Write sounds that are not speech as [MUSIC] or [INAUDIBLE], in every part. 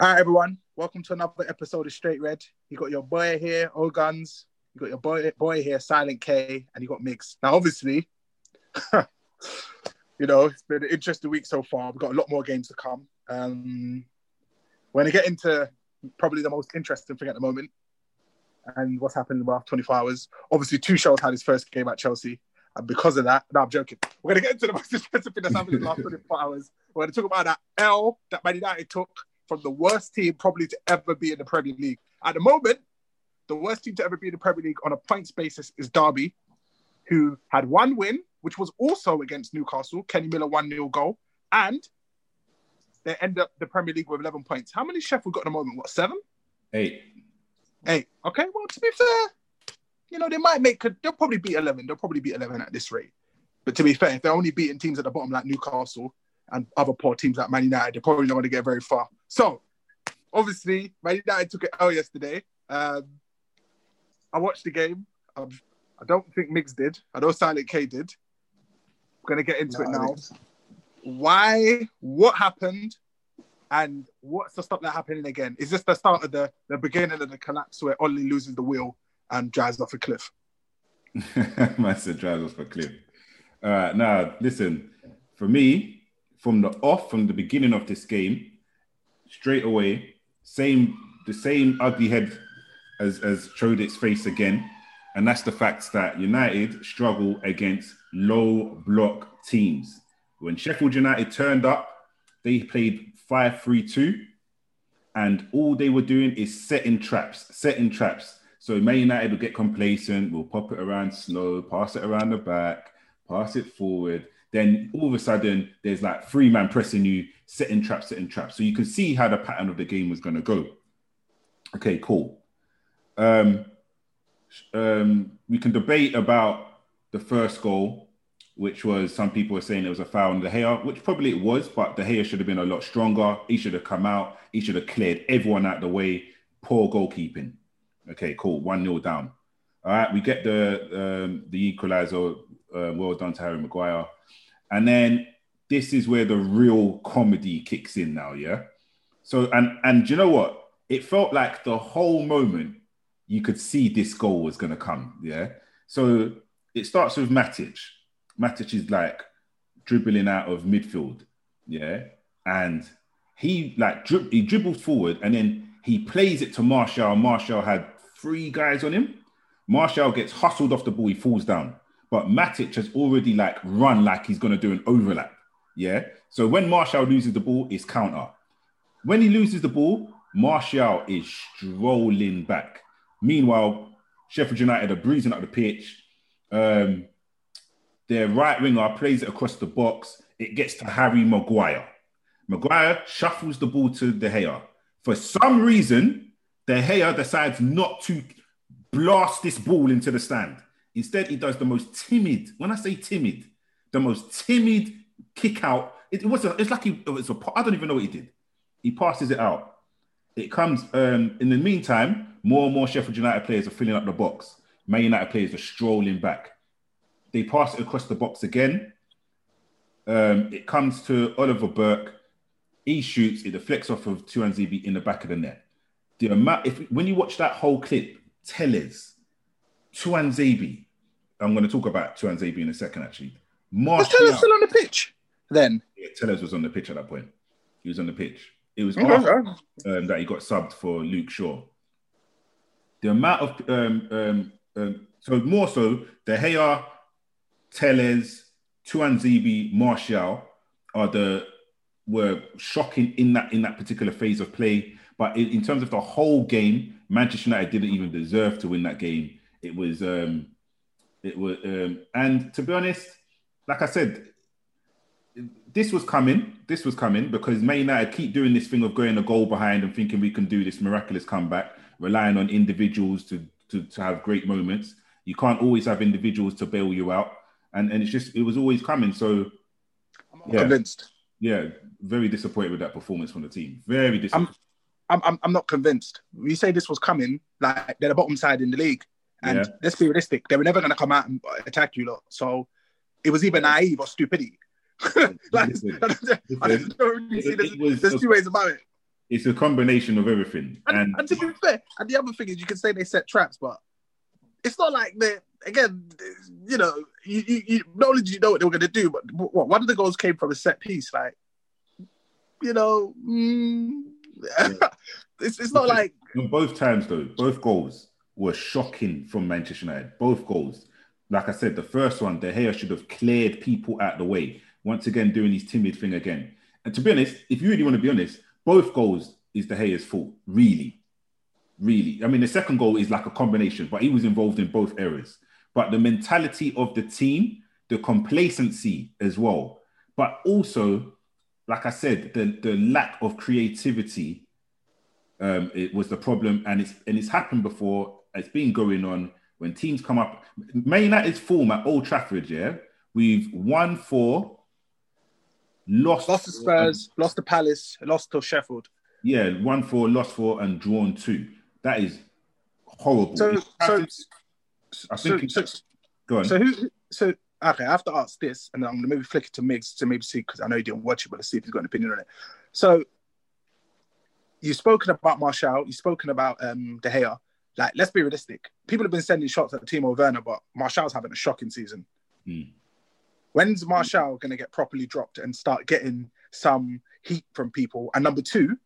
All right, everyone. Welcome to another episode of Straight Red. You got your boy here, O Guns. You got your boy boy here, Silent K, and you got Mix. Now, obviously, [LAUGHS] you know it's been an interesting week so far. We've got a lot more games to come. Um, we're gonna get into probably the most interesting thing at the moment, and what's happened in the last 24 hours. Obviously, Tuchel had his first game at Chelsea. And because of that, no, I'm joking. We're going to get into the most [LAUGHS] interesting thing that's happened in the last 24 hours. We're to talk about that L that Man United took from the worst team probably to ever be in the Premier League. At the moment, the worst team to ever be in the Premier League on a points basis is Derby, who had one win, which was also against Newcastle. Kenny Miller 1 0 goal. And they end up the Premier League with 11 points. How many Sheffield got at the moment? What, seven? Eight. Eight. Okay, well, to be fair, you know, they might make, they'll probably beat 11. They'll probably beat 11 at this rate. But to be fair, if they're only beating teams at the bottom like Newcastle and other poor teams like Man United, they're probably not going to get very far. So, obviously, Man United took it L yesterday. Um, I watched the game. Um, I don't think Miggs did. I know Silent K did. I'm going to get into No, it now. Why? What happened? And what's to stop that happening again? Is this the start of the, the beginning of the collapse where Ollie loses the wheel and drives off a cliff? [LAUGHS] Massive drives off a cliff. All right, now listen. For me, from the off, from the beginning of this game, straight away, same the same ugly head as as showed its face again, and that's the fact that United struggle against low block teams. When Sheffield United turned up, they played 5-3-2, and all they were doing is setting traps, setting traps. So Man United will get complacent, will pop it around slow, pass it around the back, pass it forward. Then all of a sudden, there's like three man pressing you, setting traps, setting traps. So you can see how the pattern of the game was going to go. Okay, cool. Um, um, we can debate about the first goal, which was some people were saying it was a foul on De Gea, which probably it was, but De Gea should have been a lot stronger. He should have come out. He should have cleared everyone out the way. Poor goalkeeping. Okay, cool. One 0 down. All right, we get the um, the equalizer. Uh, well done to Harry Maguire. And then this is where the real comedy kicks in now. Yeah. So and and you know what? It felt like the whole moment you could see this goal was going to come. Yeah. So it starts with Matic. Matic is like dribbling out of midfield. Yeah. And he like dri- he dribbles forward and then he plays it to Martial. Martial had three guys on him. Martial gets hustled off the ball. He falls down. But Matic has already like run like he's going to do an overlap. Yeah. So when Martial loses the ball, it's counter. When he loses the ball, Martial is strolling back. Meanwhile, Sheffield United are breezing up the pitch. Um, their right winger plays it across the box. It gets to Harry Maguire. Maguire shuffles the ball to De Gea. For some reason, De Gea decides not to blast this ball into the stand. Instead, he does the most timid. When I say timid, the most timid kick out. It, it was a, it's like he, it was a, I don't even know what he did. He passes it out. It comes um, in the meantime, more and more Sheffield United players are filling up the box. Man United players are strolling back. They pass it across the box again. Um, it comes to Oliver Burke. He shoots, it deflects off of Tuanzebe in the back of the net. The amount, if when you watch that whole clip, Telles, Tuanzebe, I'm going to talk about Tuanzebe in a second actually. Was Martial, Taylor still on the pitch then? yeah, Telles was on the pitch at that point. He was on the pitch. It was Okay, after um, that he got subbed for Luke Shaw. The amount of um, um, um, so more so De Gea, Telles, Tuanzebe, Martial are the were shocking in that in that particular phase of play. But in, in terms of the whole game, Manchester United didn't even deserve to win that game. It was um, it was um, and to be honest, like I said, this was coming. This was coming because Man United keep doing this thing of going a goal behind and thinking we can do this miraculous comeback, relying on individuals to to, to have great moments. You can't always have individuals to bail you out, and and it's just it was always coming. So I'm Yeah. convinced. yeah, very disappointed with that performance from the team. Very disappointed. I'm, I'm, I'm not convinced. We say this was coming, like they're the bottom side in the league. And Yeah. let's be realistic, they were never going to come out and attack you lot. So it was either naive or stupidity. [LAUGHS] like, I don't, really see there's, was- there's two ways about it. it's a combination of everything. And, And, and to be fair, and the other thing is you can say they set traps, but it's not like they again, you know, you, you, you not only did you know what they were going to do, but what one of the goals came from a set piece, like you know, mm, [LAUGHS] it's it's not like both times though, both goals were shocking from Manchester United. Both goals. Like I said, the first one, De Gea should have cleared people out the way. Once again, doing his timid thing again. And to be honest, if you really want to be honest, both goals is De Gea's fault. Really, really. I mean, the second goal is like a combination, but he was involved in both errors. But the mentality of the team, the complacency as well, but also, like I said, the the lack of creativity um, it was the problem, and it's and it's happened before. It's been going on when teams come up. Man United's form at Old Trafford, yeah, we've won four, lost, lost to Spurs, lost to Palace, lost to Sheffield. yeah, one four, lost four, and drawn two. That is horrible. So so I so, think. so, it's- go on. so who so okay, I have to ask this, and then I'm gonna maybe flick it to Migs to maybe see because I know you didn't watch it, but let's see if he's got an opinion on it. So you've spoken about Martial, you've spoken about um De Gea. Like, let's be realistic. People have been sending shots at Timo Werner, but Martial's having a shocking season. Hmm. When's Martial going to get properly dropped and start getting some heat from people? And number two,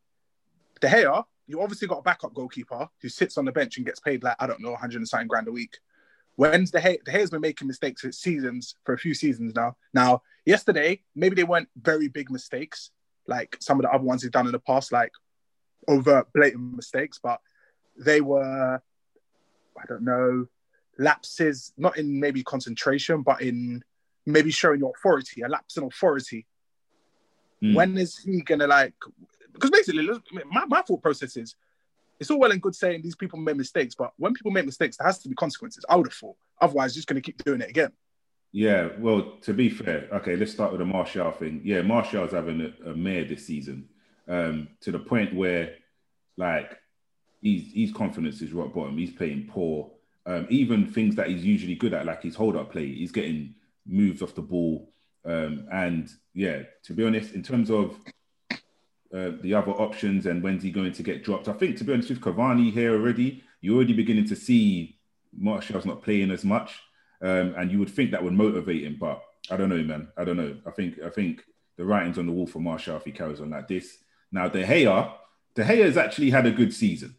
De Gea, you obviously got a backup goalkeeper who sits on the bench and gets paid like, I don't know, 100 and something grand a week. When's De Gea? De Gea's been making mistakes for seasons, for a few seasons now. Now, yesterday, maybe they weren't very big mistakes, like some of the other ones he's done in the past, like overt, blatant mistakes, but they were, I don't know, lapses, not in maybe concentration, but in maybe showing your authority, a lapse in authority. Mm. When is he gonna like? Because basically, my, my thought process is, it's all well and good saying these people made mistakes, but when people make mistakes, there has to be consequences. I would have thought. Otherwise, just gonna keep doing it again. Yeah, well, to be fair, okay, let's start with the Martial thing. Yeah, Martial's having a, a mare this season, um, to the point where, like, he's his confidence is rock bottom. He's playing poor. Um, even things that he's usually good at, like his hold up play, he's getting moves off the ball. Um, and yeah, to be honest, in terms of uh, the other options and when's he going to get dropped, I think to be honest with Cavani here already, you're already beginning to see Martial's not playing as much. Um, and you would think that would motivate him, but I don't know, man. I don't know. I think I think the writing's on the wall for Martial if he carries on like this. Now, De Gea, De Gea has actually had a good season.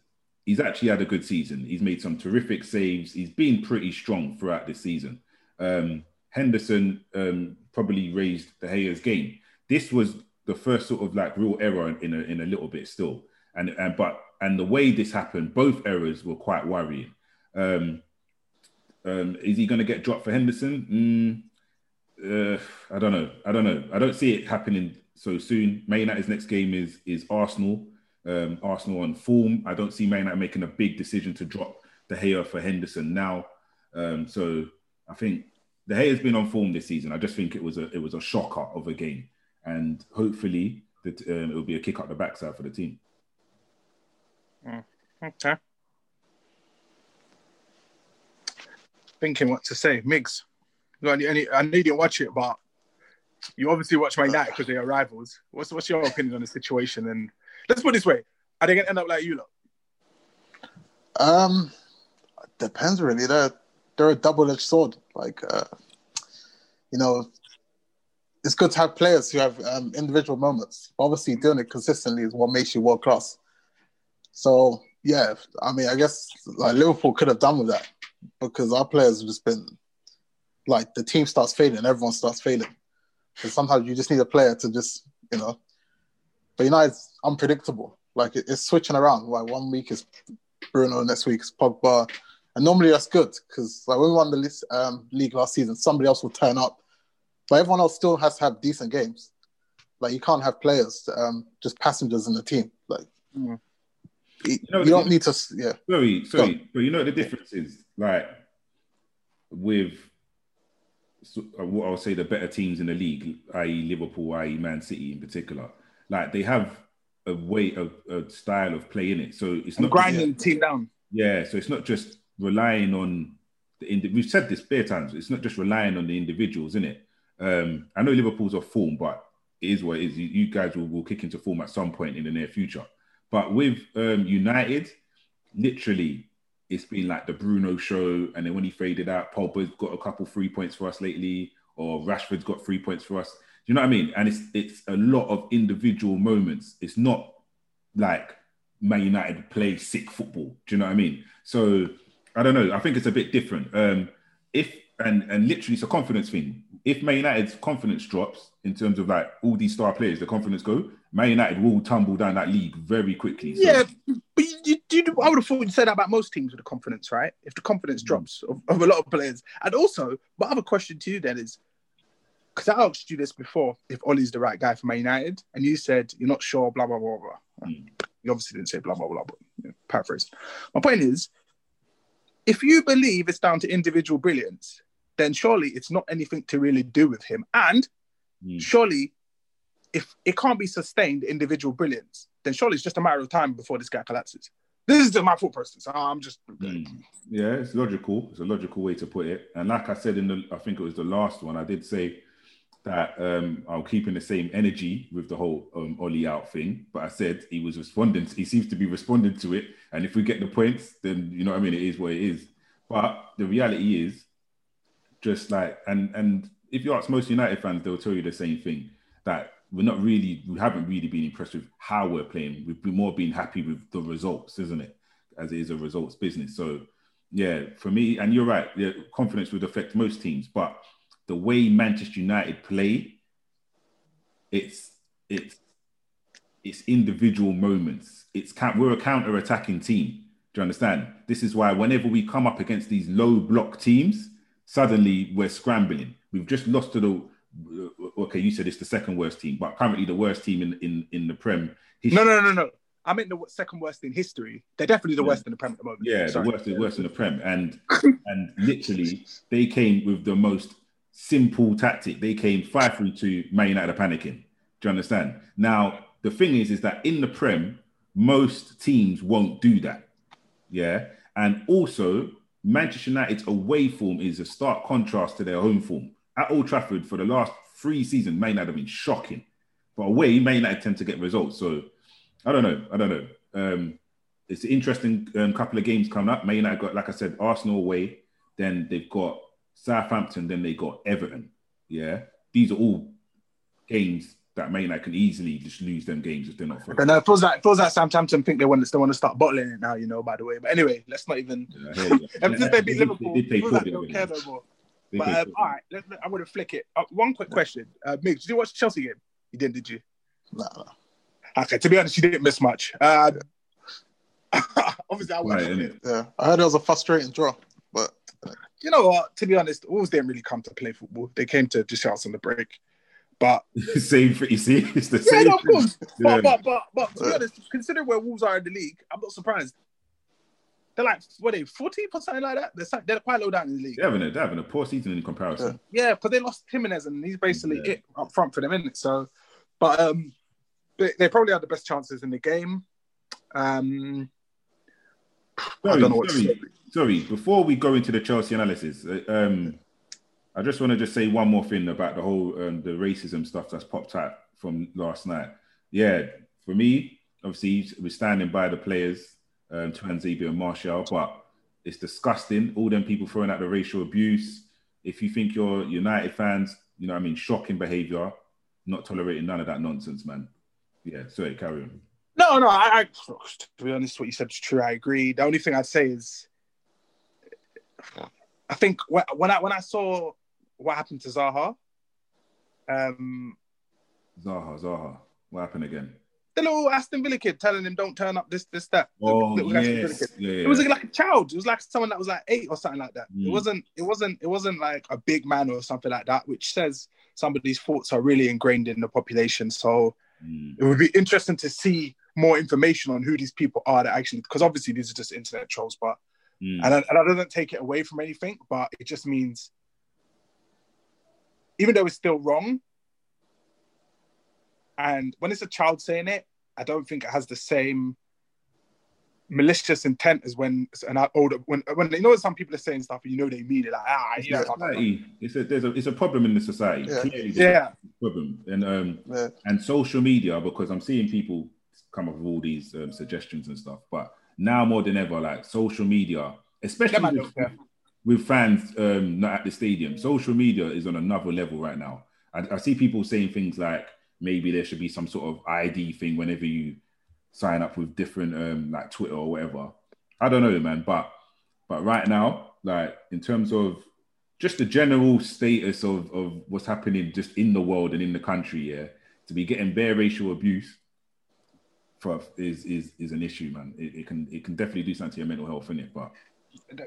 He's actually had a good season. He's made some terrific saves. He's been pretty strong throughout this season. Um, Henderson um, probably raised De Gea's game. This was the first sort of like real error in a, in a little bit still. And and but and the way this happened, both errors were quite worrying. Um, um, is he going to get dropped for Henderson? Mm, uh, I don't know. I don't know. I don't see it happening so soon. Man United's next game is is Arsenal. Um, Arsenal on form. I don't see Man United making a big decision to drop De Gea for Henderson now. Um, so I think De Gea's been on form this season. I just think it was a it was a shocker of a game, and hopefully that um, it will be a kick up the backside for the team. Okay. Thinking what to say, Migs. you Any, any, I know you didn't watch it, but you obviously watch My United because they are rivals. What's what's your opinion on the situation? And let's put it this way: Are they to end up like you lot? Um, depends really. They're they're a double edged sword. Like, uh, you know, it's good to have players who have um, individual moments. Obviously, doing it consistently is what makes you world class. So yeah, I mean, I guess like Liverpool could have done with that because our players have just been like the team starts failing, and everyone starts failing. And sometimes you just need a player to just you know. But United's unpredictable. Like it, it's switching around. Like one week is Bruno, next week is Pogba, and normally that's good because like when we won the list, um, league last season, somebody else will turn up, but everyone else still has to have decent games. Like you can't have players um, just passengers in the team. Like Mm. you, know, you don't need to. Yeah, Sorry, sorry, but you know what the difference is like with so- uh, what I'll say the better teams in the league, i.e. Liverpool, i.e. Man City in particular. Like they have a way of a style of play in it, so it's And not grinding the team down. Yeah, so it's not just relying on the indi- we've said this bare times. It's not just relying on the individuals, in it. Um, I know Liverpool's off form, but it is what it is. You, you guys will, will kick into form at some point in the near future. But with um, United, literally, it's been like the Bruno show, and then when he faded out, Pogba's got a couple three points for us lately, or Rashford's got three points for us. You know what I mean? And it's it's a lot of individual moments. It's not like Man United play sick football. Do you know what I mean? So I don't know. I think it's a bit different. Um, if and and literally it's a confidence thing. If Man United's confidence drops in terms of like all these star players, the confidence go, Man United will tumble down that league very quickly. So, Yeah, but you, you, you, I would have thought you'd say that about most teams with the confidence, right? If the confidence drops of, of a lot of players, and also, my other question to you then is, because I asked you this before, if Ollie's the right guy for Man United, and you said you're not sure, blah blah blah blah. Mm. You obviously didn't say blah blah blah, but you know, paraphrase. My point is, if you believe it's down to individual brilliance, then surely it's not anything to really do with him, and Mm. surely if it can't be sustained individual brilliance, then surely it's just a matter of time before this guy collapses. This is my thought process. I'm just Mm. Yeah, it's logical. It's a logical way to put it. And like I said in the, I think it was the last one, I did say that um, I'm keeping the same energy with the whole um, Ollie out thing. But I said he was responding. He seems to be responding to it. And if we get the points, then you know what I mean. It is what it is. But the reality is, just like and and if you ask most United fans, they'll tell you the same thing that we're not really, we haven't really been impressed with how we're playing. We've been more been happy with the results, isn't it? As it is a results business. So, yeah, for me, and you're right, yeah, confidence would affect most teams, but the way Manchester United play, it's it's it's individual moments. It's we're a counter-attacking team. Do you understand? This is why whenever we come up against these low block teams, suddenly we're scrambling. We've just lost to the uh, okay. You said it's the second worst team, but currently the worst team in in in the Prem. no, no, no, no. I meant the second worst in history. They're definitely the Yeah. worst in the Premier at the moment. Yeah, Sorry. the worst, the worst in the Prem, and [LAUGHS] and literally they came with the most simple tactic. They came five three two. Man United are panicking. Do you understand? Now the thing is, is that in the Prem, most teams won't do that. Yeah, and also Manchester United's away form is a stark contrast to their home form. At Old Trafford for the last three seasons, Man United have been shocking, but away Man United tend to get results. So I don't know. I don't know. Um, it's an interesting um, couple of games coming up. Man United got, like I said, Arsenal away. Then they've got Southampton. Then they got Everton. Yeah, these are all games that Man United can easily just lose them games if they're not. I don't. It feels like it feels like Southampton think they want to they want to start bottling it now. You know, by the way. But anyway, let's not even. Yeah, I hear you. Since they beat Liverpool, they did it play feels like they don't care no more. They But um, all right, let, let- I'm going to flick it. Uh, one quick question, uh, Mick. Did you watch the Chelsea game? You didn't, did you? Nah, nah. Okay, to be honest, you didn't miss much. Uh, [LAUGHS] obviously, I watched Right, it. Yeah, I heard it was a frustrating draw, but You know what? To be honest, Wolves didn't really come to play football. They came to just shout on the break. But [LAUGHS] same thing. You see, [LAUGHS] it's the yeah, same. no, of course. But, but but but to be honest, considering where Wolves are in the league, I'm not surprised. They're like what they 40 or something like that. They're, they're quite low down in the league. They're having a, they're having a poor season in comparison. Yeah, but they lost Jimenez and he's basically Yeah. it up front for them, isn't it? So, but um, they, they probably had the best chances in the game. Um, Sorry, don't know sorry, sorry. Before we go into the Chelsea analysis, uh, um, I just want to just say one more thing about the whole um, the racism stuff that's popped out from last night. Yeah, for me, obviously we're standing by the players, um, Tuanzebe and Martial, but it's disgusting. All them people throwing out the racial abuse. If you think you're United fans, you know what I mean, shocking behaviour, not tolerating none of that nonsense, man. Yeah, sorry, carry on. No, no. I, I to be honest, what you said is true. I agree. The only thing I'd say is, I think when when I when I saw what happened to Zaha, um, Zaha, Zaha, what happened again? the little Aston Villa kid telling him don't turn up this this that. Oh little Aston Villa yes, yeah, yeah. It was like a child. It was like someone that was like eight or something like that. It Mm. wasn't. It wasn't. It wasn't like a big man or something like that, which says some of these thoughts are really ingrained in the population. So Mm. it would be interesting to see more information on who these people are that actually, because obviously these are just internet trolls, but Mm. and I, and I doesn't take it away from anything, but it just means even though it's still wrong, and when it's a child saying it, I don't think it has the same malicious intent as when an older when when you know some people are saying stuff and you know they mean it like ah It's yeah a society. It's a there's a it's a problem in the society. Yeah. Yeah a problem, and um yeah, and social media because I'm seeing people come up with all these um, suggestions and stuff. But now more than ever, like social media, especially with, with fans um, not at the stadium, social media is on another level right now. I, I see people saying things like maybe there should be some sort of ID thing whenever you sign up with different um, like Twitter or whatever. I don't know, man, but but right now, like in terms of just the general status of, of what's happening just in the world and in the country, yeah, to be getting bare racial abuse for is is is an issue, man. It, it can it can definitely do something to your mental health, in it. But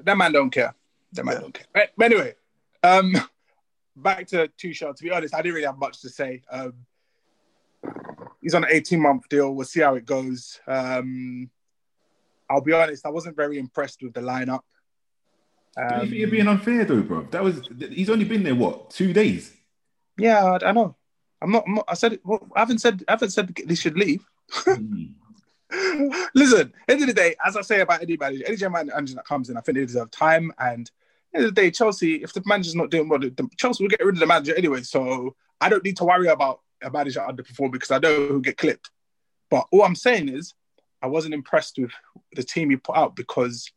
That man don't care. That man Yeah. don't care. But, but anyway, um, [LAUGHS] back to Tuchel. To be honest, I didn't really have much to say. Um, he's on an 18 month deal. We'll see how it goes. Um, I'll be honest, I wasn't very impressed with the lineup. do you think you're Um, being unfair though, bro? That was he's only been there what two days. yeah, I, I know. I'm not, I'm not. I said. Well, I haven't said. I haven't said they should leave. [LAUGHS] Listen, end of the day, as I say about any manager, any manager that comes in, I think they deserve time. And end of the day, Chelsea, if the manager's not doing well, the, Chelsea will get rid of the manager anyway. So I don't need to worry about a manager underperforming because I know who'll get clipped. But all I'm saying is, I wasn't impressed with the team he put out because,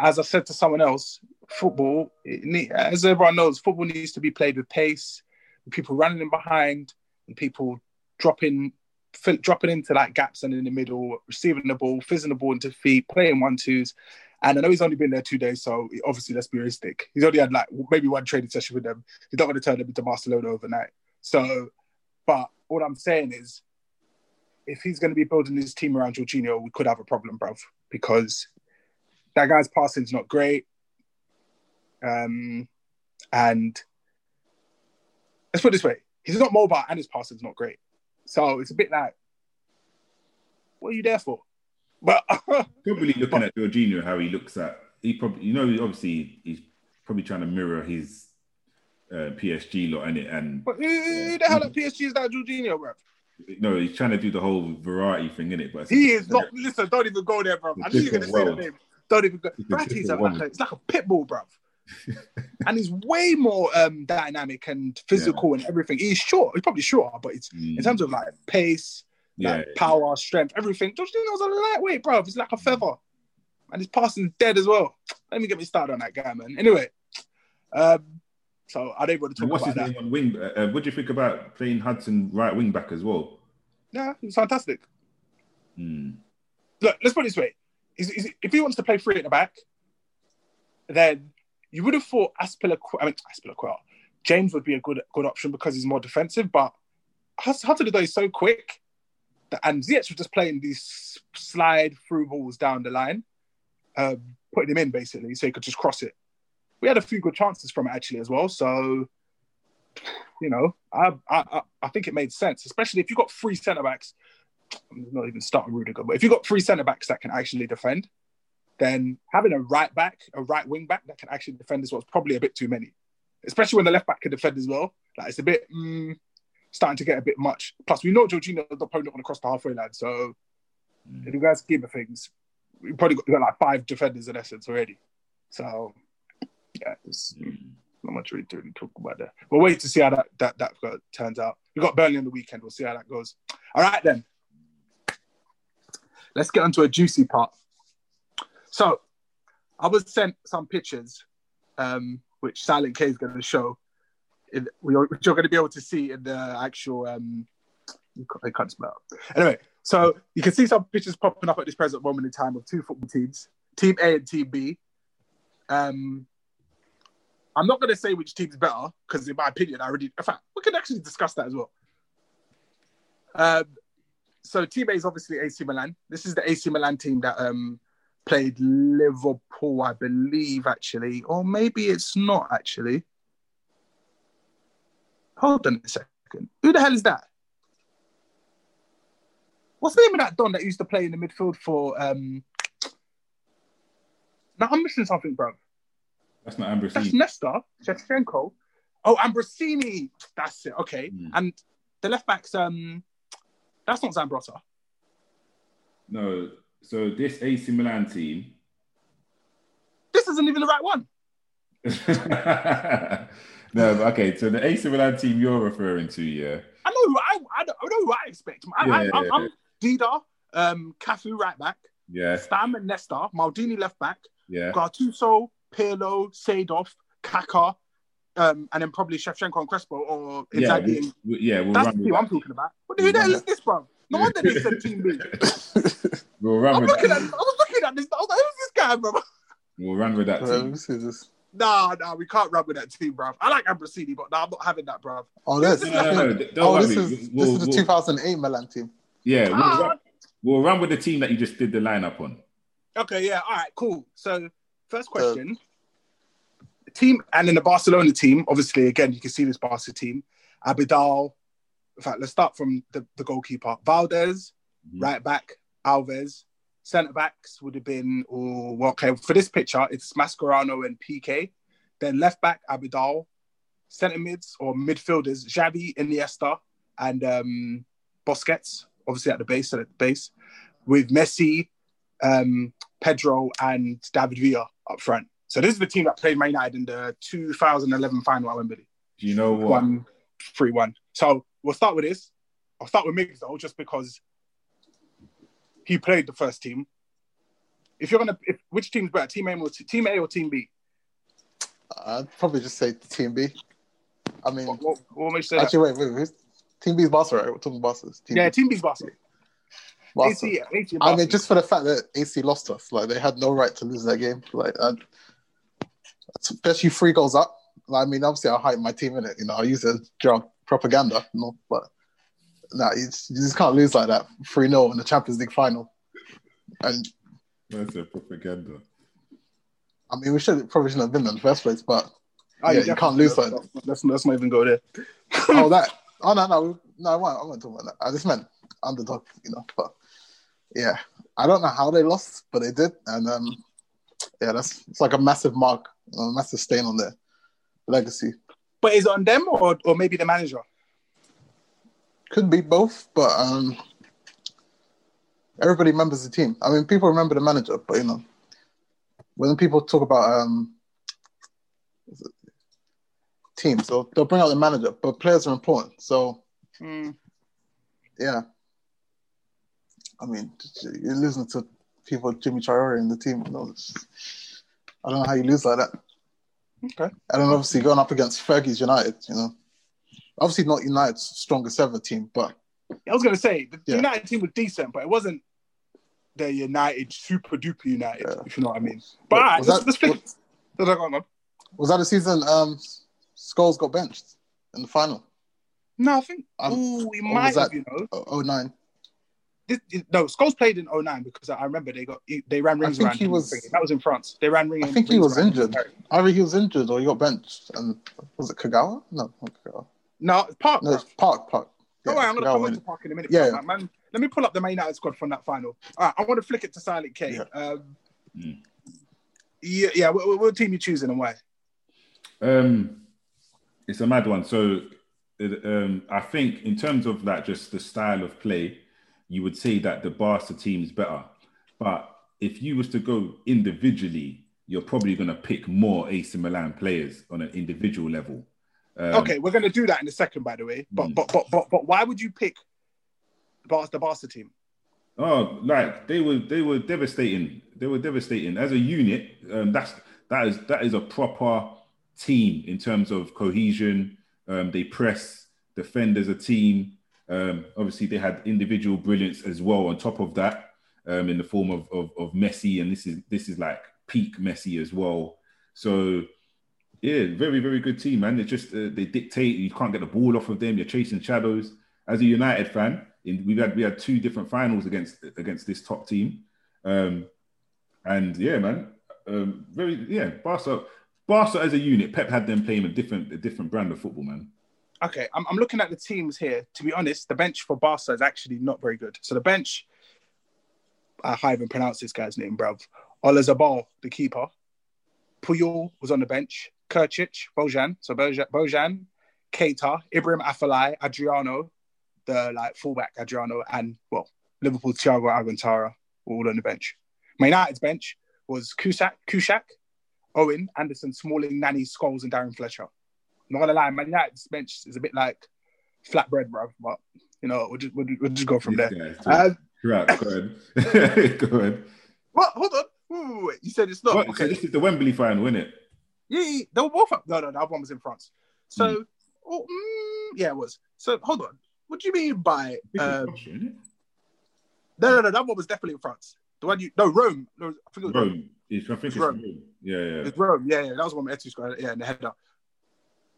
as I said to someone else, football, need, as everyone knows, football needs to be played with pace, with people running in behind, and people dropping fill, dropping into like gaps and in the middle, receiving the ball, fizzing the ball into feet, playing one twos. And I know he's only been there two days, so obviously let's be realistic. He's only had like maybe one training session with them. He's not going to turn them into Barcelona overnight. So, but what I'm saying is, if he's going to be building his team around Jorginho, we could have a problem, bruv, because that guy's passing's not great. Um, and let's put it this way: he's not mobile, and his passing's not great. So it's a bit like, what are you there for? But [LAUGHS] Probably looking at Jorginho, how he looks at he probably you know obviously he's probably trying to mirror his uh, PSG lot in it, and but who, who the hell at PSG is that Jorginho, bro? no, he's trying to do the whole variety thing in it. But He is not. Listen, don't even go there, bro. I knew you were gonna say the name. Don't even go. It's Verratti's a, like a, it's like a pit bull, bro. [LAUGHS] and he's way more um, dynamic and physical and everything. He's short. He's probably shorter, but it's Mm, in terms of like pace, yeah, like power, strength, everything. Jorginho's a lightweight, bro. He's like a feather, and his passing's dead as well. Let me get me started on that guy, man. Anyway, um, so I don't want to talk what's about his that. name on wing? Uh, uh, what do you think about playing Hudson right wing back as well? Yeah, he's fantastic. Mm. look, let's put it this way: is, is, if he wants to play three at the back, then you would have thought Azpilicueta, I mean Azpilicueta, James would be a good good option because he's more defensive. But Odoi is so quick, that, and Ziyech was just playing these slide through balls down the line, um, putting him in basically, so he could just cross it. We had a few good chances from it actually as well. So, you know, I I, I- I think it made sense, especially if you've got three centre backs. I'm not even starting Rudiger, but if you've got three centre backs that can actually defend, then having a right back, a right wing back that can actually defend as well is probably a bit too many. Especially when the left back can defend as well. Like it's a bit mm, starting to get a bit much. Plus, we know Jorginho is probably not going to cross the halfway line. So Mm. if you guys give a things, we probably got, got like five defenders in essence already. So yeah, it's Mm. not much really to talk about there. We'll wait to see how that that that turns out. We got Burnley on the weekend. We'll see how that goes. All right then. Let's get onto a juicy part. So, I was sent some pictures, um, which Silent K is going to show, in, which you're going to be able to see in the actual. Um, I can't spell. Anyway, so you can see some pictures popping up at this present moment in time of two football teams, Team A and Team B. Um, I'm not going to say which team's better because, in my opinion, I already. In fact, we can actually discuss that as well. Um, so Team A is obviously AC Milan. This is the AC Milan team that um, played Liverpool, I believe, actually, or maybe it's not actually. Hold on a second. Who the hell is that? What's the name of that Don that used to play in the midfield for? Um... Now I'm missing something, bro. That's not Ambrosini. That's Nesta, Shevchenko. Oh, Ambrosini. That's it. Okay. Mm. And the left back's um that's not Zambrotta. No, so this AC Milan team. This isn't even the right one. [LAUGHS] no, but okay. So the AC Milan team you're referring to, yeah. I know who I, I, don't- I know who I expect. I, yeah, I, I'm, I'm, Dida, um, Cafu right back, Yeah, Stam and Nesta, Maldini left back, yeah. Gattuso, Pirlo, Seedorf, Kaka, um, and then probably Shevchenko and Crespo or Yeah, we, we- yeah, we'll That's the team I'm talking about. But who the hell is this, bro? No wonder they said Team B. [LAUGHS] We'll run I'm with looking at. I that. was looking at this. I was like, who's this guy, bro? We'll run with that Well, team. this is just- Nah, nah, we can't run with that team, bro. I like Ambrosini, but nah, I'm not having that, bruv. Oh, this. This is No, no, no, don't oh, this worry. is We'll- is the we'll- 2008 Milan team. Yeah, we'll, Ah. run, we'll run with the team that you just did the lineup on. Okay, yeah, all right, cool. So, first question. team, and then the Barcelona team, obviously, again, you can see this Barca team. Abidal, in fact, let's start from the, the goalkeeper. Valdés, Mhm. right back, Alves. Centre backs would have been, oh, well, okay, for this picture, it's Mascherano and Piqué. Then left back, Abidal. Centre mids or midfielders, Xavi, Iniesta, and um, Busquets, obviously at the base, at the base, with Messi, um, Pedro, and David Villa up front. So this is the team that played Man United in the 2011 final at Wembley. Do you know what? One, three, one. So we'll start with this. I'll start with Miggs though, just because he played the first team. If you're gonna, if, which team's better, Team A or Team A or Team B? I'd probably just say Team B. I mean, What, what, what makes you say that? actually, wait, wait, wait. Team B's Barca, right? We're talking Barca. Team Yeah, B. Team B's Barca. Barca. AC, AC I mean, just for the fact that AC lost us, like they had no right to lose that game. Like, i especially three goals up. Like, I mean, obviously, I hype my team in it. You know, I use it as drunk propaganda. No, but nah, you just, you just can't lose like that. Three 0 in the Champions League final. And That's a propaganda. I mean, we should probably shouldn't have been in the first place, but Oh, yeah, you can't lose that. like Let's, let's not even go there. oh [LAUGHS] that. Oh no, no, no. I wasn't, I wasn't talking about that. I just meant underdog. You know, but yeah, I don't know how they lost, but they did, and um, yeah, that's it's like a massive mark, a massive stain on their legacy. But is it on them or, or maybe the manager? Could be both, but um, everybody remembers the team. I mean, people remember the manager, but you know, when people talk about um, is teams, so they'll bring out the manager, but players are important. So Mm. yeah, I mean, you're losing to people, Djimi Traoré in the team. You know, it's- I don't know how you lose like that. Okay. And then obviously going up against Fergie's United, you know, obviously not United's strongest ever team, but I was going to say, the Yeah. United team was decent, but it wasn't the United super duper United, Yeah. if you know what I mean. But Was all right, let's, that- let's flip. [LAUGHS] On, on. was that a season um, Scholes got benched in the final? No, I think. Um, oh, we might was have, that- you know. Oh, 09. This, no, Scholes played in 09 because I remember they got they ran rings I think around. he him. was- that was in France. They ran rings. Around. I think he was injured. him. Either he was injured or he got benched. And was it Kagawa? No, not Kagawa. No, it's Park. No, it's Park. Park. Don't Yeah, worry, I'm gonna Kagawa come went- Park in a minute. Yeah, bro. man. Let me pull up the main United squad from that final. All right, I want to flick it to Silent K. Yeah. Um, Mm. yeah, yeah. What, what- what team you choosing and why? Um, it's a mad one. So, it, um, I think in terms of like just the style of play, you would say that the Barca team is better. But if you was to go individually, you're probably going to pick more AC Milan players on an individual level. Um, okay, we're gonna do that in a second, by the way. But Mm. but but but but why would you pick the Barca, the Barca team? Oh, like they were they were devastating. They were devastating as a unit. Um, that's that is that is a proper team in terms of cohesion. Um, they press, defend as a team. Um, obviously, they had individual brilliance as well on top of that, um, in the form of, of of Messi, and this is this is like peak Messi as well. So yeah, very very good team, man. They just uh, they dictate. You can't get the ball off of them. You're chasing shadows. As a United fan, in, we had we had two different finals against against this top team, um, and yeah, man, um, very yeah. Barca, Barca as a unit, Pep had them playing a different a different brand of football, man. Okay, I'm, I'm looking at the teams here. To be honest, the bench for Barca is actually not very good. So the bench, I can't even pronounce this guy's name, bruv. Olazabal, the keeper. Puyol was on the bench. Krkić, Bojan, so Bojan, Bojan Keita, Ibrahim Afellay, Adriano, the like fullback Adriano, and well, Liverpool Thiago Alcantara, all on the bench. My United's bench was Kusak, Kuszczak, Owen, Anderson, Smalling, Nani, Scholes, and Darren Fletcher. I'm not gonna lie, Man United's bench is a bit like flatbread, bro. But you know, we'll just we'll, we'll just go from These there. guys, Uh, right, go ahead. [LAUGHS] go ahead. what? Hold on. Wait, wait, wait. You said it's not What? okay. So this is the Wembley final, isn't it? Yeah, yeah, yeah. they were both up. No, no, that one was in France. So, Hmm. oh, mm, yeah, it was. So, hold on. What do you mean by? Um, no, no, no, that one was definitely in France. The one you, no, Rome. No, I think it was Rome. Rome. It's, I think it's Rome. Rome. Yeah, yeah. It's Rome. Yeah, yeah, that was one Eto'o scored. Yeah, in the header.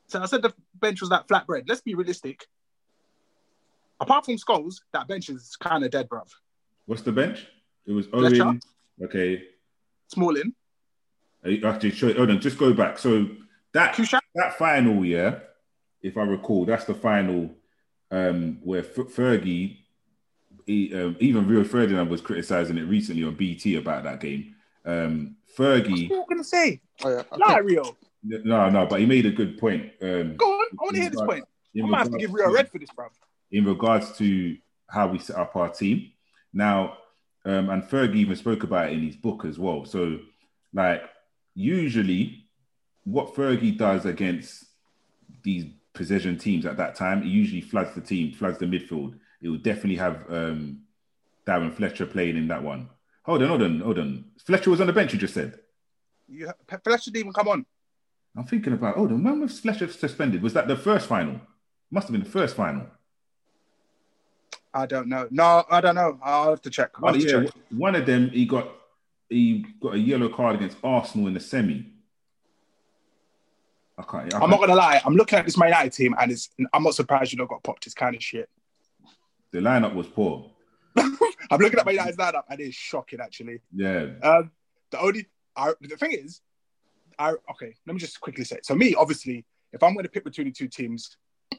So I said the bench was that flatbread. Let's be realistic. Apart from Scholes, that bench is kind of dead, bruv. What's the bench? It was Fletcher. Owen. Okay. Smalling, Actually, show, hold on. Just go back. So that Kushan. that final, yeah, if I recall, that's the final um, where F- Fergie, he, um, even Rio Ferdinand was criticizing it recently on BT about that game. Um, Fergie, What gonna say? Oh, yeah. I Rio. No, no, but he made a good point. Um, Go on. I want to hear this point. in I might have to give Rio red for this, bruv. in regards to how we set up our team. Now, um, and Fergie even spoke about it in his book as well. So, like, usually what Fergie does against these possession teams at that time, he usually floods the team, floods the midfield. It will definitely have um, Darren Fletcher playing in that one. Hold on, hold on, hold on. Fletcher was on the bench, you just said. You, Fletcher didn't even come on. I'm thinking about, oh, on, when was Fletcher suspended? Was that the first final? Must have been the first final. I don't know. No, I don't know. I'll have to check. I'll One, yeah, check. one of them he got he got a yellow card against Arsenal in the semi. I can't. I I'm not can't- gonna lie. I'm looking at this Man United team, and it's. I'm not surprised you don't got popped. It's kind of shit. the lineup was poor. [LAUGHS] I'm looking at Man United's lineup, and it's shocking actually. Yeah, Um, the only, I, the thing is, I okay. Let me just quickly say. So me, obviously, if I'm going to pick between the two teams, [SIGHS]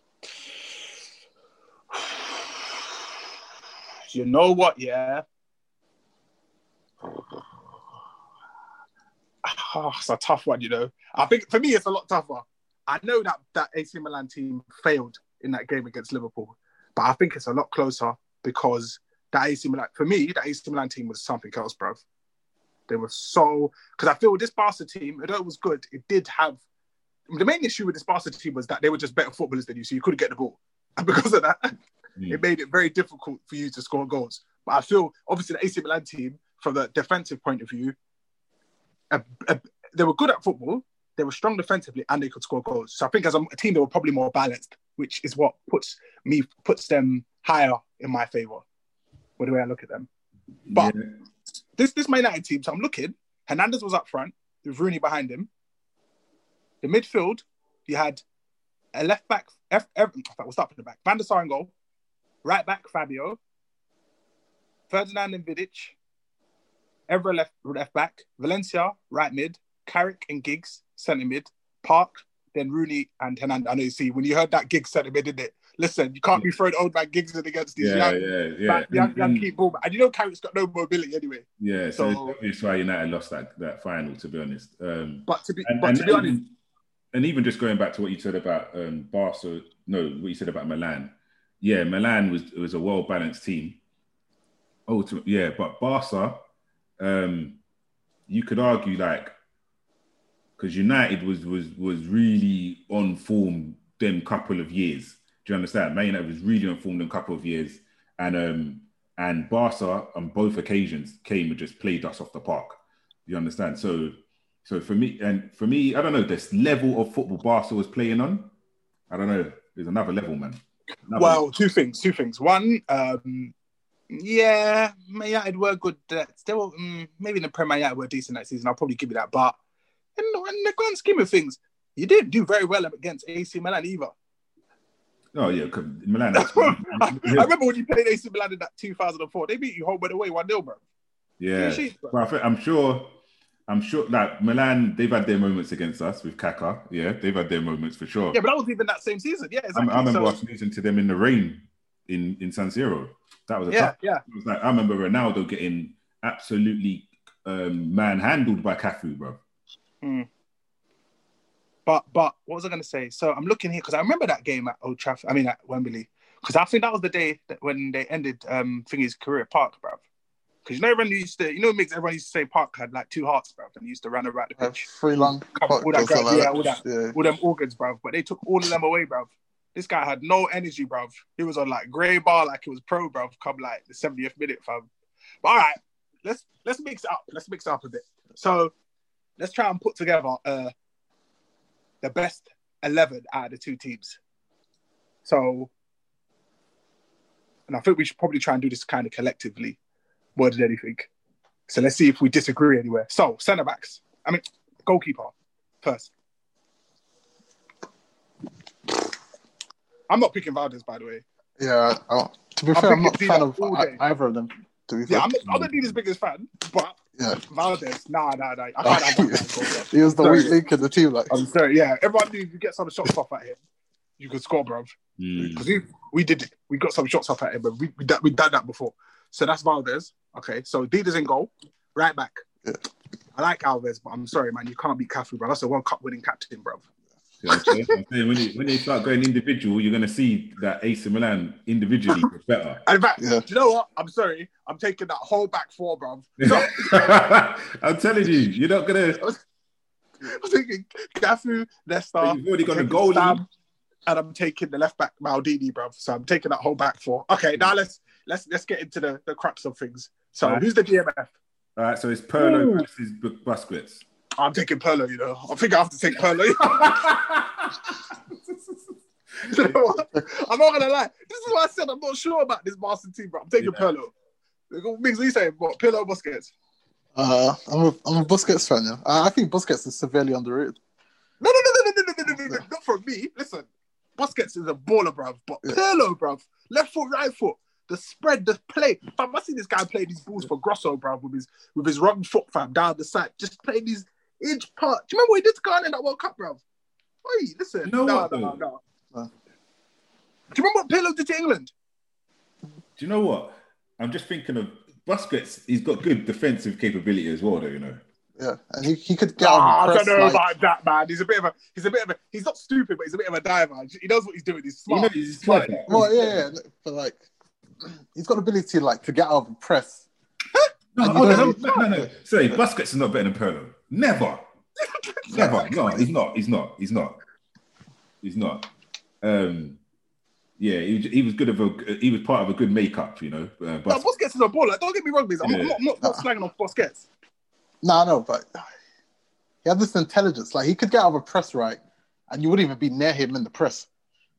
you know what? Yeah. [SIGHS] Oh, it's a tough one, you know. I think for me, it's a lot tougher. I know that that AC Milan team failed in that game against Liverpool, but I think it's a lot closer because that AC Milan, for me, that AC Milan team was something else, bro. They were so because I feel this Barca team, although it was good, it did have the main issue with this Barca team was that they were just better footballers than you, so you couldn't get the ball, and [LAUGHS] because of that, Mm. it made it very difficult for you to score goals. But I feel obviously the AC Milan team, from the defensive point of view, uh, uh, they were good at football, they were strong defensively, and they could score goals. So I think as a, a team, they were probably more balanced, which is what puts me puts them higher in my favor. With the way I look at them. But Yeah. This this Man United team, so I'm looking. Hernandez was up front with Rooney behind him. The midfield, you had a left back. F, F, in we'll start from the back. Van der Sar in goal. Right back, Fabio. Ferdinand and Vidic. Evra left left back. Valencia right mid. Carrick and Giggs centre mid. Park. Then Rooney and Hernandez. I know you see when you heard that Giggs centre mid, didn't it? Listen, you can't be throwing old man Giggs in against these yeah, young, yeah, yeah, back- young, And- young and- keep ball. And you know Carrick's got no mobility anyway. yeah. So, So- it's why United lost that that final, to be honest. Um, But to be, and, but and to be honest, and even just going back to what you said about um, Barca, no, what you said about Milan. Yeah, Milan was was a well balanced team. To, yeah, but Barca, um, you could argue like because United was was was really on form them couple of years. Do you understand? Man United was really on in a couple of years, and um and Barca on both occasions came and just played us off the park. Do You understand? So so for me and for me, I don't know this level of football Barca was playing on. I don't know. There's another level, man. Another- well, two things, two things. One, um, yeah, Man United were good. Uh, they were mm, maybe in the Premier United were decent that season. I'll probably give you that. But in, in the grand scheme of things, you didn't do very well against AC Milan either. Oh yeah, [LAUGHS] Milan. I remember when you played AC Milan in that 2004, they beat you home by the way, 1 0, bro. Yeah, sheets, bro. but I I'm sure. I'm sure like Milan, they've had their moments against us with Kaka. Yeah, they've had their moments for sure. Yeah, but that was even that same season. Yeah, I, exactly. I remember So- us losing to them in the rain in in San Siro. That was a yeah, tough. yeah. It was like I remember Ronaldo getting absolutely um, manhandled by Cafu, bro. But but what was I going to say? So I'm looking here because I remember that game at Old Trafford. I mean at Wembley because I think that was the day that when they ended um Thingy's career at Park, bruv. Because you know everyone used to, you know, mix everyone used to say Park had like two hearts, bruv, and he used to run around the pitch, Free long. Cover all that something ground, yeah, all that. Yeah. all them organs, bruv. But they took all of them away, bruv. This guy had no energy, bruv. He was on like grey bar, like it was pro, bruv. Come like the 70th minute, fam. But all right, let's let's mix it up. Let's mix it up a bit. So let's try and put together uh the best 11 out of the two teams. So, and I think we should probably try and do this kind of collectively more than anything. So let's see if we disagree anywhere. So centre backs. I mean, goalkeeper first. I'm not picking Valdés, by the way. Yeah. Oh, to be I fair, I'm not a fan of all either of them. Be fair. Yeah, I'm not, I'm not Dida's biggest fan, but Yeah. Valdés, nah, nah, nah. I [LAUGHS] can't have that guy goal. He was the Sorry. weak link in the team. Like, I'm sorry, yeah. Everyone knew if you get some shots off at him, you could score, bro. Mm. Because we, we did it. We got some shots off at him, but we we done, we done that before. So that's Valdés. Okay, so Dida's in goal, right back. Yeah. I like Alves, but I'm sorry, man. You can't beat Cafu, bro. That's a World Cup winning captain, bro. See what I'm saying? I'm saying when, you, when they start going individual, you're going to see that AC Milan individually is better. And [LAUGHS] in fact, Yeah. do you know what? I'm sorry. I'm taking that whole back four, bro. [LAUGHS] I'm telling you, you're not going to. I'm thinking Cafu, Nesta, You've already got a taking goalie. Stam, and I'm taking the left back Maldini, bro. So I'm taking that whole back four. Okay, now let's let's let's get into the, the crux of things. So Right. who's the DMF? All right, so it's Pirlo Ooh. versus Busquets. I'm taking Pirlo, you know. I think I have to take Pirlo. [LAUGHS] You know? I'm not gonna lie. This is why I said I'm not sure about this Boston team, bro. I'm taking Yeah. Pirlo. Mix, what you saying? What, Pirlo Busquets? uh, I'm a I'm a Busquets fan. Yeah. I I think Busquets is severely underrated. No, no, no, no, no, no, no, no, no, no, not from me. Listen, Busquets is a baller, bruv. But Yeah. Pirlo, bruv, left foot, right foot, the spread, the play. Fam, I see this guy play these balls for Grosso, bruv, with his with his wrong foot, fam, down the side, just playing these inch part. Do you remember what he did to Ghana in that World Cup, bruv? Oi, listen, You know no, what, no, though? no. Uh. Do you remember what Pirlo did to England? Do you know what? I'm just thinking of Busquets. He's got good defensive capability as well, though. You know. Yeah, and he, he could get out I of don't press. know like, about that, man. He's a bit of a, he's a bit of a, he's not stupid, but he's a bit of a diver. He knows what he's doing. He's smart. You know, he's smart. well, yeah, yeah, but like [CLEARS THROAT] he's got ability like to get out of the press. No, And no, no, no, no, no. Sorry, Busquets is not better than Pirlo. Never. Never. No, he's not. He's not. He's not. He's not. Um, yeah, he, was- he was good of a. He was part of a good makeup, you know. Uh, No, but Busquets is a baller. Don't get me wrong, Biz. I'm, I'm Yeah. not, I'm not, not slanging off Busquets. No, no, but he had this intelligence. Like he could get out of a press right, and you wouldn't even be near him in the press.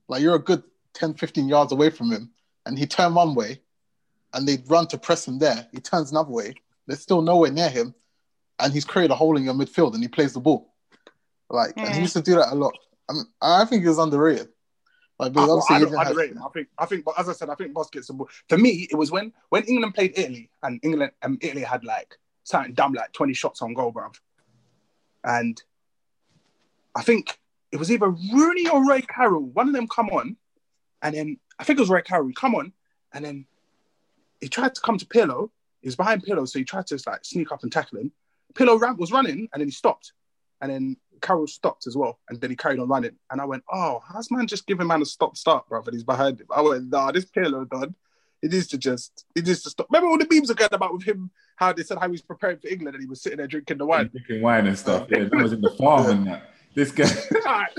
Like you're a good 10, 15 yards away from him, and he turned one way, and they'd run to press him there. He turns another way. They're still nowhere near him, and he's created a hole in your midfield, and he plays the ball. Like, and he Mm. used to do that a lot. I, mean, I think he was underrated. Like, I, obviously I he don't didn't have- I think, I think, but as I said, I think Busquets. are- For me, it was when when England played Italy, and England and Italy had like something dumb like 20 shots on goal, bruv. And I think it was either Rooney or Ray Carroll. One of them come on, and then I think it was Ray Carroll. Come on, and then he tried to come to Pirlo. He was behind Pirlo, so he tried to like sneak up and tackle him. Pirlo ran, was running, and then he stopped, and then Carroll stopped as well, and then he carried on running. And I went, "Oh, how's man just giving man a stop start, brother? He's behind him. I went, "Nah, this Pirlo, done. It needs to just, it needs to stop." Remember all the memes are going about with him? How they said how he was preparing for England and he was sitting there drinking the wine. drinking wine and stuff. [LAUGHS] Yeah, that was in the farm and that. This guy [LAUGHS] all right,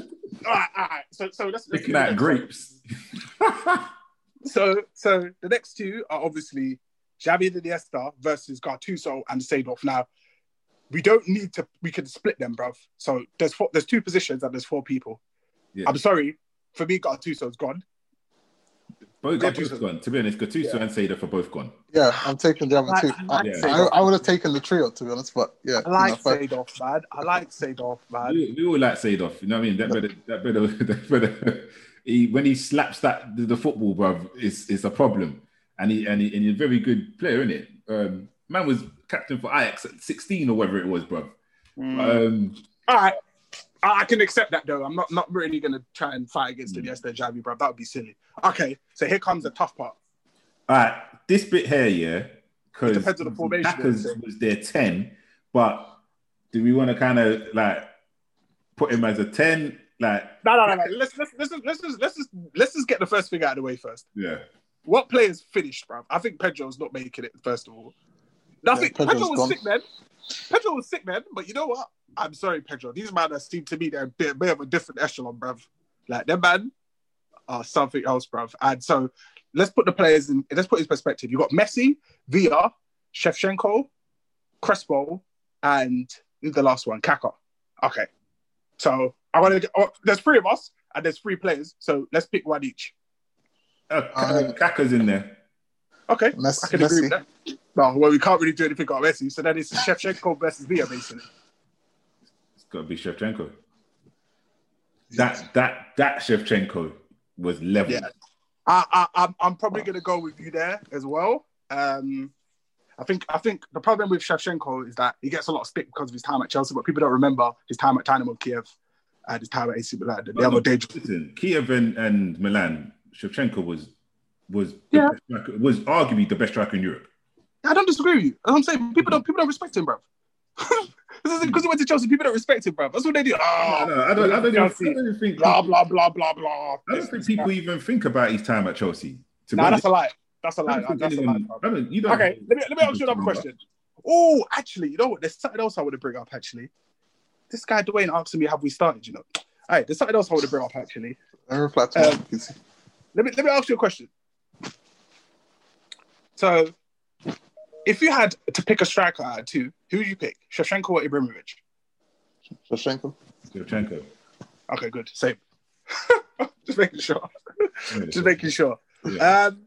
all right, all right. So, so let's, let's picking out grapes. [LAUGHS] So, so the next two are obviously Xavi and Iniesta versus Gattuso and Seedorf. Now, we don't need to. We can split them, bruv. So there's four, there's two positions and there's four people. Yeah. I'm sorry, for me, Gattuso's gone. Both, they're Gattuso. both gone. To be honest, Gattuso and Seedorf are both gone. Yeah, I'm taking the other I- two. I like I, Seedorf. I, I would have taken the trio to be honest, but yeah, I like you know, but- Seedorf, man. I like Seedorf, man. We, we all like Seedorf. You know what I mean? That better, that better, [LAUGHS] that better. He, when he slaps that the, the football, bruv, it's, it's a problem. And he and, he, and he's a very good player, isn't it? Um, man was captain for Ajax at 16 or whatever it was, bruv. Mm. Um, All right. I can accept that though. I'm not, not really gonna try and fight against Mm. Iniesta and Xavi, bruv. That would be silly. Okay, so here comes the tough part. all right, this bit here, yeah, It because depends on the formation, Hackers was their 10, but do we want to kind of like put him as a 10? Like, No, no, no, no. Let's let's let's just, let's just let's just let's just get the first thing out of the way first. yeah. What players finished, bruv? I think Pedro's not making it, first of all. I Yeah, Pedro was gone. sick man. Pedro was sick man. but you know what? I'm sorry, Pedro. These men seem to me they're a bit, bit of a different echelon, bruv. Like, them man, are something else, bruv. And so let's put the players in. Let's put his perspective. You got Messi, Villa, Shevchenko, Crespo, and the last one? Kaka. Okay. So I want to. Oh, there's three of us, and there's three players. So let's pick one each. Uh, Kaka's in there. Okay, Messi- I can agree with that. No, well, we can't really do anything about Messi. So then it's Shevchenko versus Villa, basically. It's got to be Shevchenko. That that that Shevchenko was level. Yeah. I, I, I'm, I'm probably going to go with you there as well. Um, I think I think the problem with Shevchenko is that he gets a lot of stick because of his time at Chelsea, but people don't remember his time at Dynamo Kiev and his time at AC Milan. The other dangerous. Listen, Kiev and, and Milan, Shevchenko was was Yeah. best striker- was arguably the best striker in Europe. I don't disagree with you. That's what I'm saying. People don't people don't respect him, bro. [LAUGHS] this is because he went to Chelsea. People don't respect him, bro. That's what they do. No, Oh, no, I don't. I don't, even, I Chelsea. don't even think. blah blah blah blah blah. I don't think people even think about his time at Chelsea. Nah, that's a lie. That's a I lie. don't That's a lie. bro. Don't- you don't- Okay, let me let me ask you another question. Oh, actually, you know what? There's something else I want to bring up. Actually, this guy Dwayne asked me, "Have we started?" You know, all right. There's something else I want to bring up. Actually, Let me Um, let me let me ask you a question. So, if you had to pick a striker out of two, who would you pick? Shevchenko or Ibrahimovic? Shevchenko. Shevchenko. Okay, good. Same. [LAUGHS] Just making sure. Yeah, Just making sure. yeah. Um,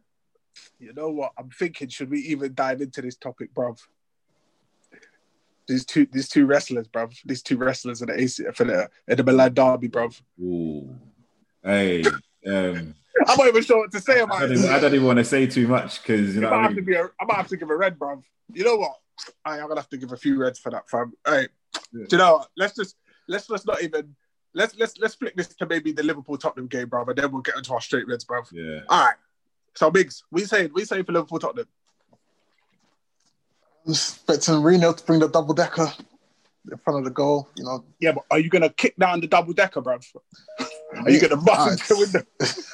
you know what? I'm thinking, should we even dive into this topic, bruv? These two, these two wrestlers, bruv. These two wrestlers in the AC for the in the Milan derby, bruv. Ooh. Hey, [LAUGHS] um, I'm not even sure what to say I, about don't it. even, I don't even want to say too much because you I know. might What I have to mean? be a, I might have to give a red, bruv. You know what? I, I'm gonna have to give a few reds for that, fam. Hey, Yeah. do you know what? Let's just let's let's not even let's let's let's flick this to maybe the Liverpool Tottenham game, bruv, and then we'll get into our straight reds, bruv. Yeah. All right. So Biggs, we say we say for Liverpool Tottenham. I'm expecting Reno to bring the double decker in front of the goal. You know, Yeah, but are you gonna kick down the double decker, bruv? [LAUGHS] Are you gonna bust into the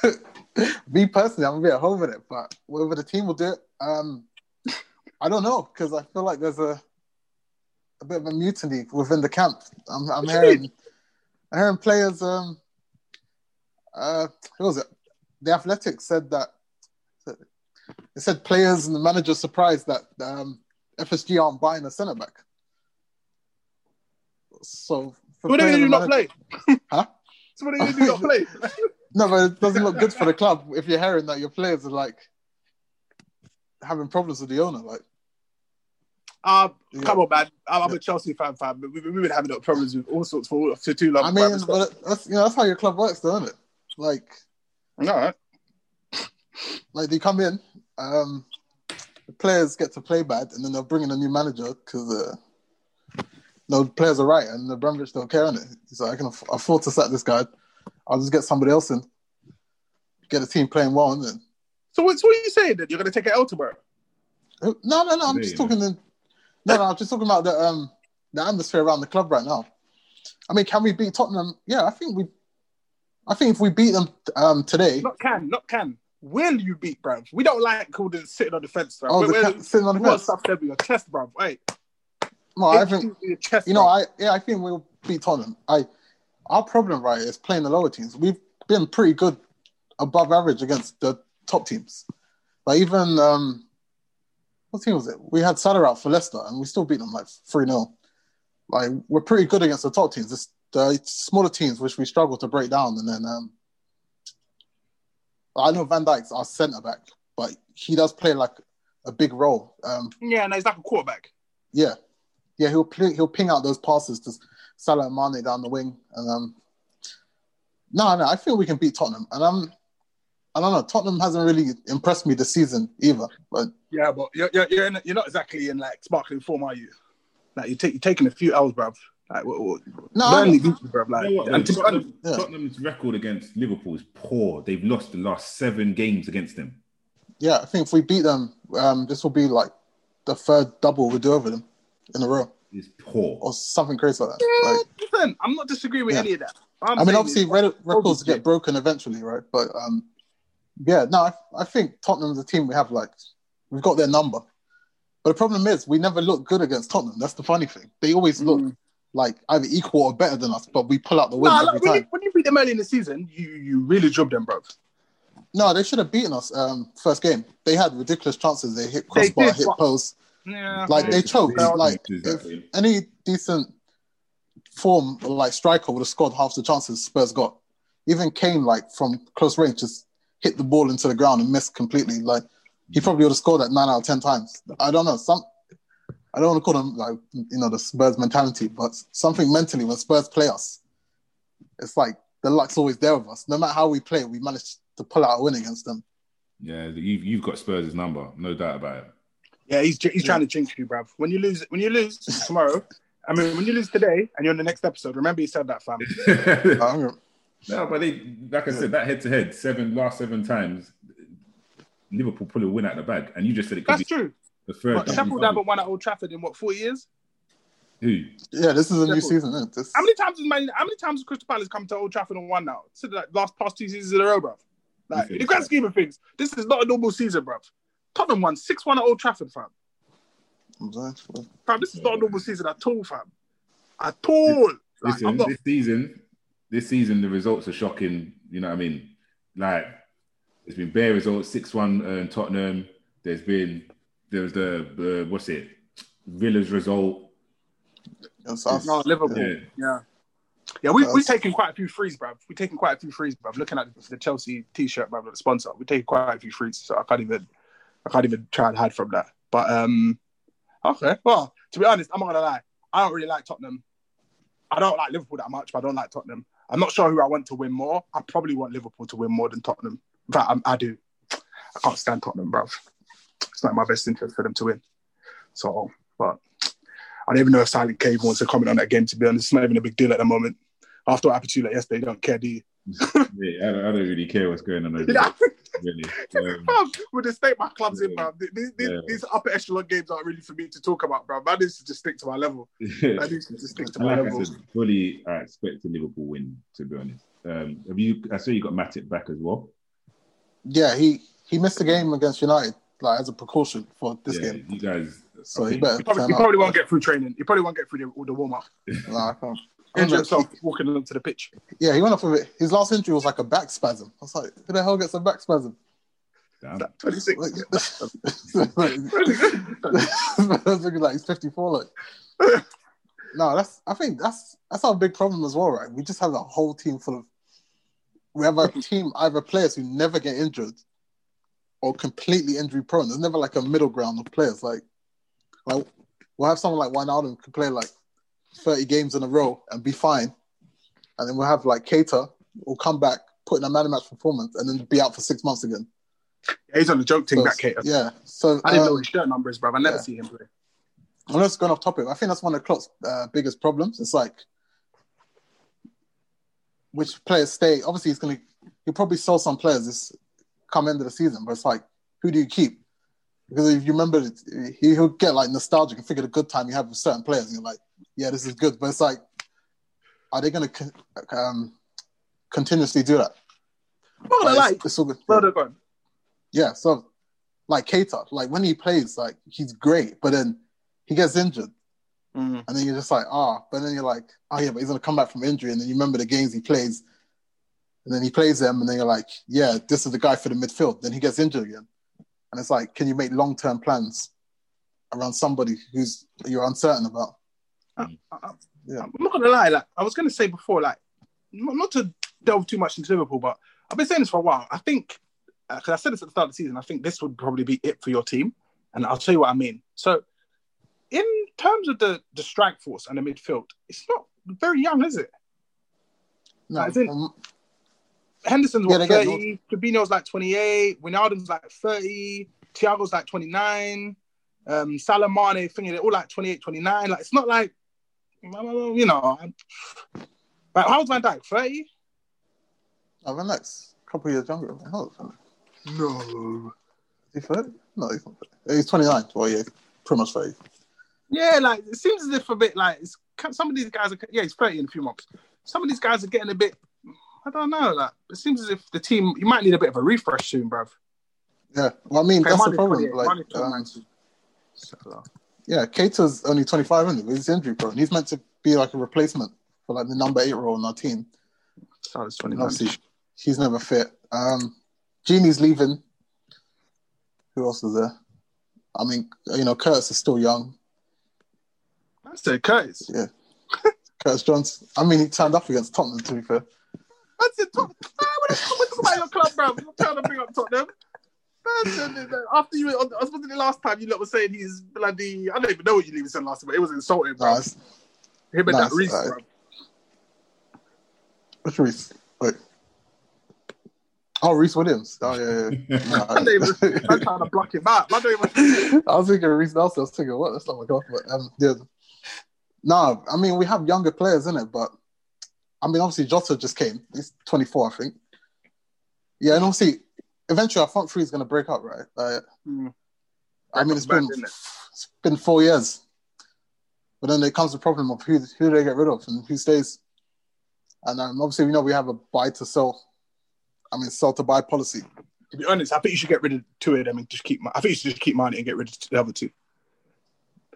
window? [LAUGHS] [LAUGHS] Me personally, I'm a bit at home with it, but whether the team will do it, um, I don't know because I feel like there's a a bit of a mutiny within the camp. I'm, I'm do hearing, I'm hearing players. Um, uh, who was it? The Athletics said that they said players and the manager surprised that um, FSG aren't buying a centre back. So, for What are [LAUGHS] you not play? Huh? So what are you do not play? No, but it doesn't look good for the club if you're hearing that your players are like having problems with the owner. Like, Um, Yeah. come on, man. I'm, I'm a Chelsea fan, fan. But we've, we've been having problems with all sorts for, for too long. I mean, but that's you know that's how your club works, though, isn't it? Like, no, like they come in, um, the players get to play bad, and then they'll bring in a new manager because uh, no the players are right, and the Bromwich don't care on it. So I can aff- afford to sack this guy. I'll just get somebody else in, get the team playing well, and then So what, so what are you saying that You're going to take it L tomorrow? No, no, no. I'm There just talking. In, no, no. I'm just talking about the um the atmosphere around the club right now. I mean, can we beat Tottenham? Yeah, I think we. I think if we beat them um today, Not can, not can. Will you beat, bruv? We don't like all the sitting on the fence, bruv. oh, We're- the we're- ca- sitting on the fence. stuff said with your chest, bruv. Wait, No, I think you chest, you know. bruv. I yeah, I think we'll beat Tottenham. I our problem right is playing the lower teams. We've been pretty good, above average against the top teams. But even um, what team was it? We had Salah out for Leicester, and we still beat them like three 0 Like we're pretty good against the top teams. It's the smaller teams which we struggle to break down, and then um, I know Van Dijk's our centre back, but he does play like a big role. Um, yeah, no, he's like a quarterback. yeah, yeah, he'll play, he'll ping out those passes to Salah and Mane down the wing, and um, no, no, I feel we can beat Tottenham, and I'm, I don't know, Tottenham hasn't really impressed me this season either, but Yeah, but you're you're you're, in, you're not exactly in like sparkling form, are you? Like you take you're taking a few L's, bruv. Like what, what, no, Burnley I- beat you, bruv. Like You know what, and to, Tottenham, Yeah. Tottenham's record against Liverpool is poor. They've lost the last seven games against them. yeah, I think if we beat them, um, this will be like the third double we do over them in a row, It's poor. or something crazy like that. Like, listen, I'm not disagreeing with Yeah. any of that. I mean, obviously, is- red, records get broken eventually, right? But um, yeah, no, I, I think Tottenham's a team we have like we've got their number. But the problem is, we never look good against Tottenham. That's the funny thing. They always look Mm. like either equal or better than us, but we pull out the win Nah, every look, when, time. you, when you beat them early in the season, you you really drubbed them, bruv. No, they should have beaten us. Um, first game, they had ridiculous chances. They hit They crossbar, did, hit post. Yeah, Like they it's choked. really Like if exactly. any decent form, like striker, would have scored half the chances Spurs got. Even Kane, like from close range, just hit the ball into the ground and missed completely. Like he probably would have scored that nine out of ten times. I don't know. Some I don't want to call them like you know the Spurs mentality, but something mentally when Spurs play us, it's like the luck's always there with us. No matter how we play, we manage to pull out a win against them. Yeah, you've you've got Spurs' number, no doubt about Yeah, he's he's trying to jinx you, bruv. When you lose, when you lose tomorrow, I mean, when you lose today and you're on the next episode, remember he said that, fam. [LAUGHS] No, but they, like I said, that head to head, seven last seven times, Liverpool pull a win out of the bag, and you just said it could That's be true. the third. But time Sheffield we've done haven't won at Old Trafford in what four years? Who? yeah, this is a new season. Isn't? This, How many times has Man? How many times has Crystal Palace come to Old Trafford and won now? So like last past two seasons in a row, bruv. Like in the grand scheme of things, this is not a normal season, bruv. Tottenham won six one at Old Trafford, fam. I'm. Fam, this is not a normal season at all, fam. At all. Like, Listen, I'm not. this season, this season the results are shocking. You know what I mean? Like, there's been bare results, six one uh, in Tottenham. There's been there was the uh, what's it, Villa's result. Yes, I've- No, Liverpool. Yeah. Yeah. Yeah, we, we've taken quite a few frees, bruv. We've taken quite a few frees, bruv. Looking at the Chelsea t-shirt, bruv, the sponsor, we've taken quite a few frees, so I can't even, I can't even try and hide from that. But um, okay. Well, to be honest, I'm not gonna lie. I don't really like Tottenham. I don't like Liverpool that much, but I don't like Tottenham. I'm not sure who I want to win more. I probably want Liverpool to win more than Tottenham. I'm, I do. I can't stand Tottenham, bruv. It's not my best interest for them to win. So, but I don't even know if Silent K wants to comment on that game, to be honest. It's not even a big deal at the moment. After what happened to you like yesterday, you don't care, do you? Yeah, I don't, I don't really care what's going on over Yeah. there, really. [LAUGHS] Um, Bruv, with the state my club's in, Yeah. bro. These, these, Yeah. these upper echelon games aren't really for me to talk about, bro. I need to just stick to my level. [LAUGHS] I need to just stick to my like I level. said, fully I expect a Liverpool win. To be honest, um, have you? I saw you got Matip back as well. Yeah, he he missed the game against United like as a precaution for this yeah, game. you guys. So I he better He probably, he probably won't get through training. He probably won't get through the, the warm up. [LAUGHS] Nah, I can't. Injure himself walking onto the pitch. Yeah, he went off with it. His last injury was like a back spasm. I was like, who the hell gets a back spasm? Damn. 26. Like, like, [LAUGHS] looking [LAUGHS] [LAUGHS] like he's 54. Like, no, that's. I think that's that's our big problem as well, right? We just have a whole team full of. We have a team either players who never get injured, or completely injury prone. There's never like a middle ground of players. Like, like we'll have someone like Wijnaldum who can play like 30 games in a row and be fine, and then we'll have like Keita will come back, put in a man of match performance, and then be out for six months again. Yeah, he's on the joke thing, So, that. Yeah. So I didn't know um, his shirt number is, bro. I never yeah. see him play. I'm just going off topic. I think that's one of Klopp's uh, biggest problems. It's like which players stay. Obviously, he's going to he'll probably sell some players this come end of the season, but it's like who do you keep? Because if you remember, he, he'll get like nostalgic and figure the good time you have with certain players, and you're like, yeah, this is good. But it's like, are they going to um, continuously do that? Not gonna lie. It's- it's all good. Well. Yeah, so like Keita, like when he plays, like he's great, but then he gets injured. Mhm. And then you're just like, ah, but then you're like, oh yeah, but he's gonna come back from injury, and then you remember the games he plays, and then he plays them, and then you're like, yeah, this is the guy for the midfield. Then he gets injured again, and it's like, can you make long term plans around somebody who's you're uncertain about? I- I- Yeah. I'm not gonna lie. Like I was gonna say before, like not, not to delve too much into Liverpool, but I've been saying this for a while. I think because I said this at the start of the season, I think this would probably be it for your team, and I'll tell you what I mean. So, in terms of the the strike force and the midfield, it's not very young, is it? No, As in- um, Henderson's what get 30, Fabinho's like 28, Wijnaldum's like 30, Thiago's like 29, um, Salah Mane, thinking they're all like 28, 29. Like it's not like you know. Like how's Van Dijk? 30? no, Van Dijk's a couple of years younger. Oh, No. is he 30? No, he's not 30. He's 29. Well, yeah, pretty much 30. Yeah, like it seems as if a bit like it's, some of these guys are yeah, he's 30 in a few months. Some of these guys are getting a bit I don't know, like it seems as if the team you might need a bit of a refresh soon, bruv. Yeah, well, I mean, that's the problem. Like, um, So, Yeah, Keita's only 25, isn't he? He's injury prone. He's meant to be like a replacement for like the number eight role in our team. And 29. obviously, he's never fit. Um, Gini's leaving. Who else is there? I mean, you know, Curtis is still young. I said Curtis. Yeah. [LAUGHS] Curtis Johnson. I mean, he turned up against Tottenham, to be fair. I said Tottenham. Ah, what is what is about your club, bro? I'm trying to bring up Tottenham. Man After you, I was the last time you lot were saying he's bloody. I don't even know what you even said last time, but it was insulting, bro. Nah, it's, Him and nah, that Rhys, alright. bro. which Rhys? Wait. Oh, Rhys Williams. Oh, yeah, yeah. [LAUGHS] Nah, I don't even, I'm trying to block him out. I don't even. [LAUGHS] I was thinking Reiss Nelson. I was thinking, what? That's not my god. But um, yeah. No, I mean we have younger players in it, but I mean obviously Jota just came. He's 24, I think. Yeah, and obviously eventually our front three is going to break up, right? Like, Hmm. I mean it's been it? it's been four years, but then there comes the problem of who who do they get rid of and who stays. And um, obviously we know we have a buy to sell. I mean sell to buy policy. To be honest, I think you should get rid of two of them and just keep. I think you should just keep mine and get rid of the other two.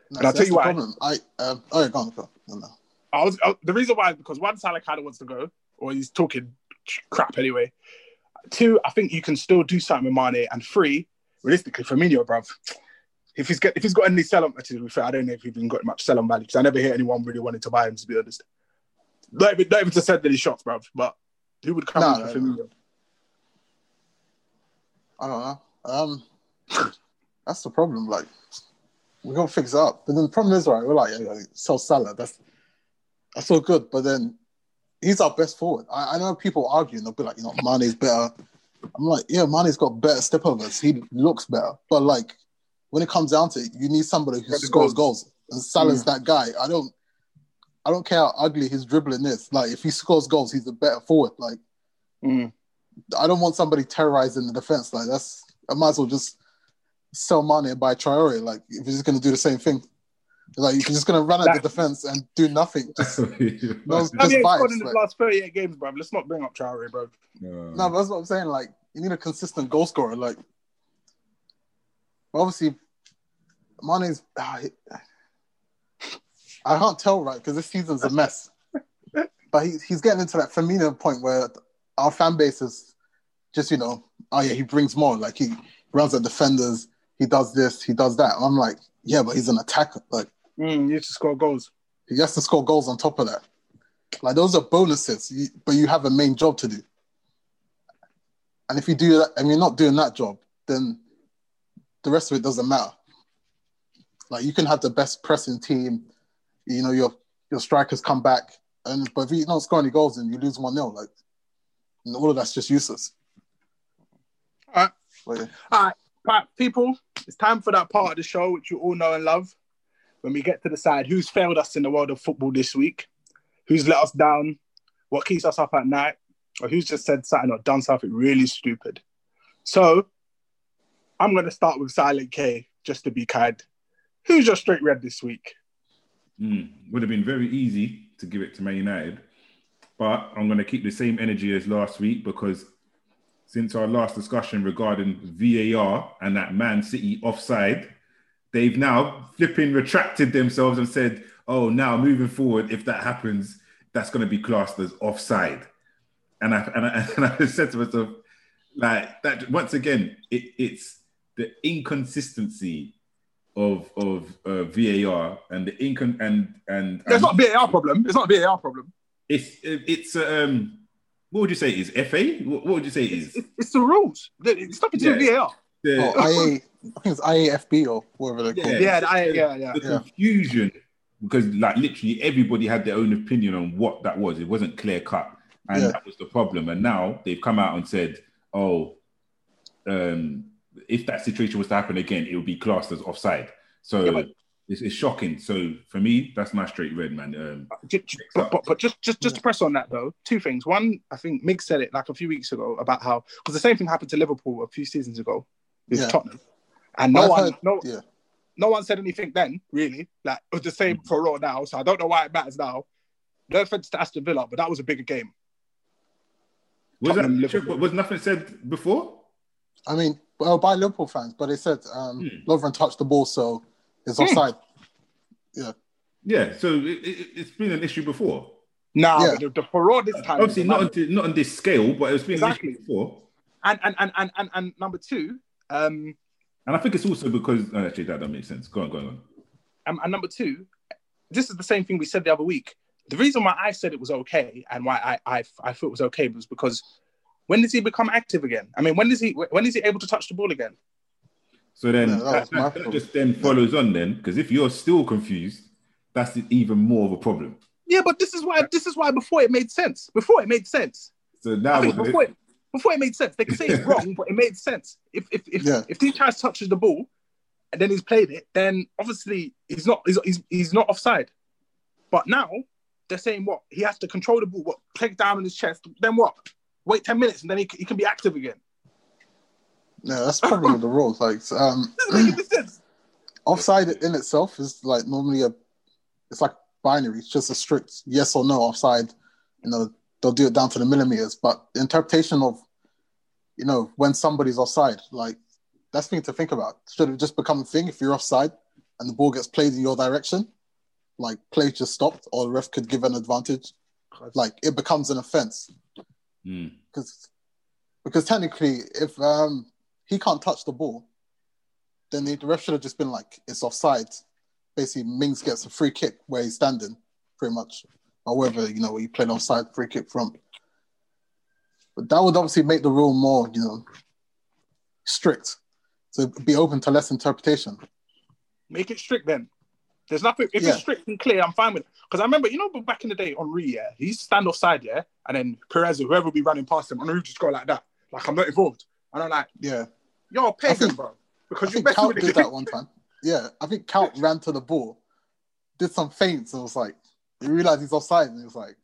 And And I'll tell you why. Problem. I um, oh yeah, go on, go on. No, no. I was I, the reason why is because one Salah kind of wants to go, or he's talking crap anyway. Two, I think you can still do something with Mane, and three, realistically, Firmino, bruv. If he's got if he's got any sell on, to be fair, I don't know if he's even got much sell on value because I never hear anyone really wanting to buy him. To be honest, not even, not even to send any shots, bruv. But who would come No, for Firmino? I don't know. Um, that's the problem. Like, we gotta fix it up. But then the problem is, right? We're like, yeah, yeah, sell Salah. That's that's all good. But then he's our best forward. I, I know people arguing. They'll be like, you know, Mane's better. I'm like, yeah, Mane's got better step overs. He looks better. But like, when it comes down to it, you need somebody who scores goals. goals. And Salah's that guy. I don't. I don't care how ugly his dribbling is. Like, if he scores goals, he's a better forward. Like. Mm. I don't want somebody terrorizing the defense. Like that's I might as well just sell money and buy Traore. Like if you're just gonna do the same thing. Like you're just gonna run at the defense and do nothing. [LAUGHS] Just no, I mean, just he's vibes. scored in the like- last 38 games, bro. Let's not bring up Traore, bro. no, but that's what I'm saying. Like you need a consistent goal scorer. Like obviously, Mane's. ah, he- I can't tell right because this season's a mess. [LAUGHS] But he, he's getting into that Firmino point where our fan base is just you know, oh yeah, he brings more. Like he runs at defenders, he does this, he does that. And I'm like, yeah, but he's an attacker. Like Mm, he used to score goals. he has to score goals on top of that. Like those are bonuses, but you have a main job to do. And if you do that, and you're not doing that job, then the rest of it doesn't matter. Like you can have the best pressing team, you know, your your strikers come back, and but if you don't score any goals and you lose one 0 like and all of that's just useless. All right. But yeah. All right, right, people, it's time for that part of the show which you all know and love. When we get to decide who's failed us in the world of football this week, who's let us down, what keeps us up at night, or who's just said something or done something really stupid. So, I'm going to start with Silent K, just to be kind. Who's your straight red this week? Mm, would have been very easy to give it to Man United, but I'm going to keep the same energy as last week because since our last discussion regarding VAR and that Man City offside, they've now flipping retracted themselves and said, "Oh, now moving forward, if that happens, that's going to be classed as offside." And I and I, [LAUGHS] and I said to myself, like that once again, it, it's the inconsistency of of uh, VAR and the incon and and, It's and not a VAR problem. It's not a VAR problem. it's it's um what would you say it is FA? What, what would you say it is? It's, it's the rules. It's nothing to do with Yeah. VAR. The, Oh, [LAUGHS] IA, I think it's IAFB or whatever they're Yeah, called. yeah, I, yeah, yeah. the Yeah. confusion because like literally everybody had their own opinion on what that was. It wasn't clear cut, and Yeah. that was the problem. And now they've come out and said, "Oh, um, if that situation was to happen again, it would be classed as offside." So Yeah, but- it's, it's shocking. So for me, that's my straight red, man. Um, Ju- ju- But, but, but just just just to press on that though, two things. One, I think Mig said it like a few weeks ago about how because the same thing happened to Liverpool a few seasons ago with Yeah. Tottenham, and no I've one heard- no yeah. no one said anything then really. Like it was the same Mm. for Raw now, so I don't know why it matters now. No offense to Aston Villa, but that was a bigger game. was, that, was nothing said before? I mean, well, by Liverpool fans, but they said um, Hmm. Lovren touched the ball, so it's Hmm. offside. Yeah. Yeah. So it, it, it's been an issue before. Nah, Yeah. the, the for Raw this time. Obviously, not mad. on, not on this scale, but it's been Exactly. an issue before. And and and and and, and number two, um, And I think it's also because oh, actually that doesn't make sense. Go on, go on. Go on. and, and number two, this is the same thing we said the other week. The reason why I said it was okay and why I I, I thought it was okay was because when does he become active again? I mean, when is he when is he able to touch the ball again? So then Yeah, that that, that- that just then follows on then because if you're still confused, that's even more of a problem. Yeah, but this is why this is why before it made sense. Before it made sense. So now think what- before it, before it made sense. They can say it's wrong, but it made sense. If if if, Yeah. if Diaz touches the ball and then he's played it, then obviously he's not he's, he's, he's not offside. But now they're saying what he has to control the ball, what take down on his chest. Then what? Wait ten minutes and then he, he can be active again. Yeah, that's the problem with the rules. Like, um, This [LAUGHS] doesn't make any sense. [CLEARS THROAT] offside in itself is like normally a, it's like binary. It's just a strict yes or no offside. You know, they'll do it down to the millimeters. But the interpretation of, you know, when somebody's offside, like that's the thing to think about. Should it just become a thing if you're offside and the ball gets played in your direction, like play just stopped, or the ref could give an advantage. Like it becomes an offense Hmm. because because technically, if um, he can't touch the ball, then the, the ref should have just been like, it's offside. Basically, Mings gets a free kick where he's standing, pretty much, However, you know you played offside free kick from. But that would obviously make the rule more, you know, strict, so be open to less interpretation. Make it strict then. There's nothing. If Yeah. it's strict and clear, I'm fine with it. Because I remember, you know, back in the day, Henry, yeah, he used to stand offside, yeah, and then Pires or whoever will be running past him, Henry would just go like that, like I'm not involved. And I'm like, Yeah, you're a pagan, think- bro, I because you're think messing Count with did game. that one time. Yeah, I think Count ran to the ball, did some feints, and was like, he realized he's offside, and he was like.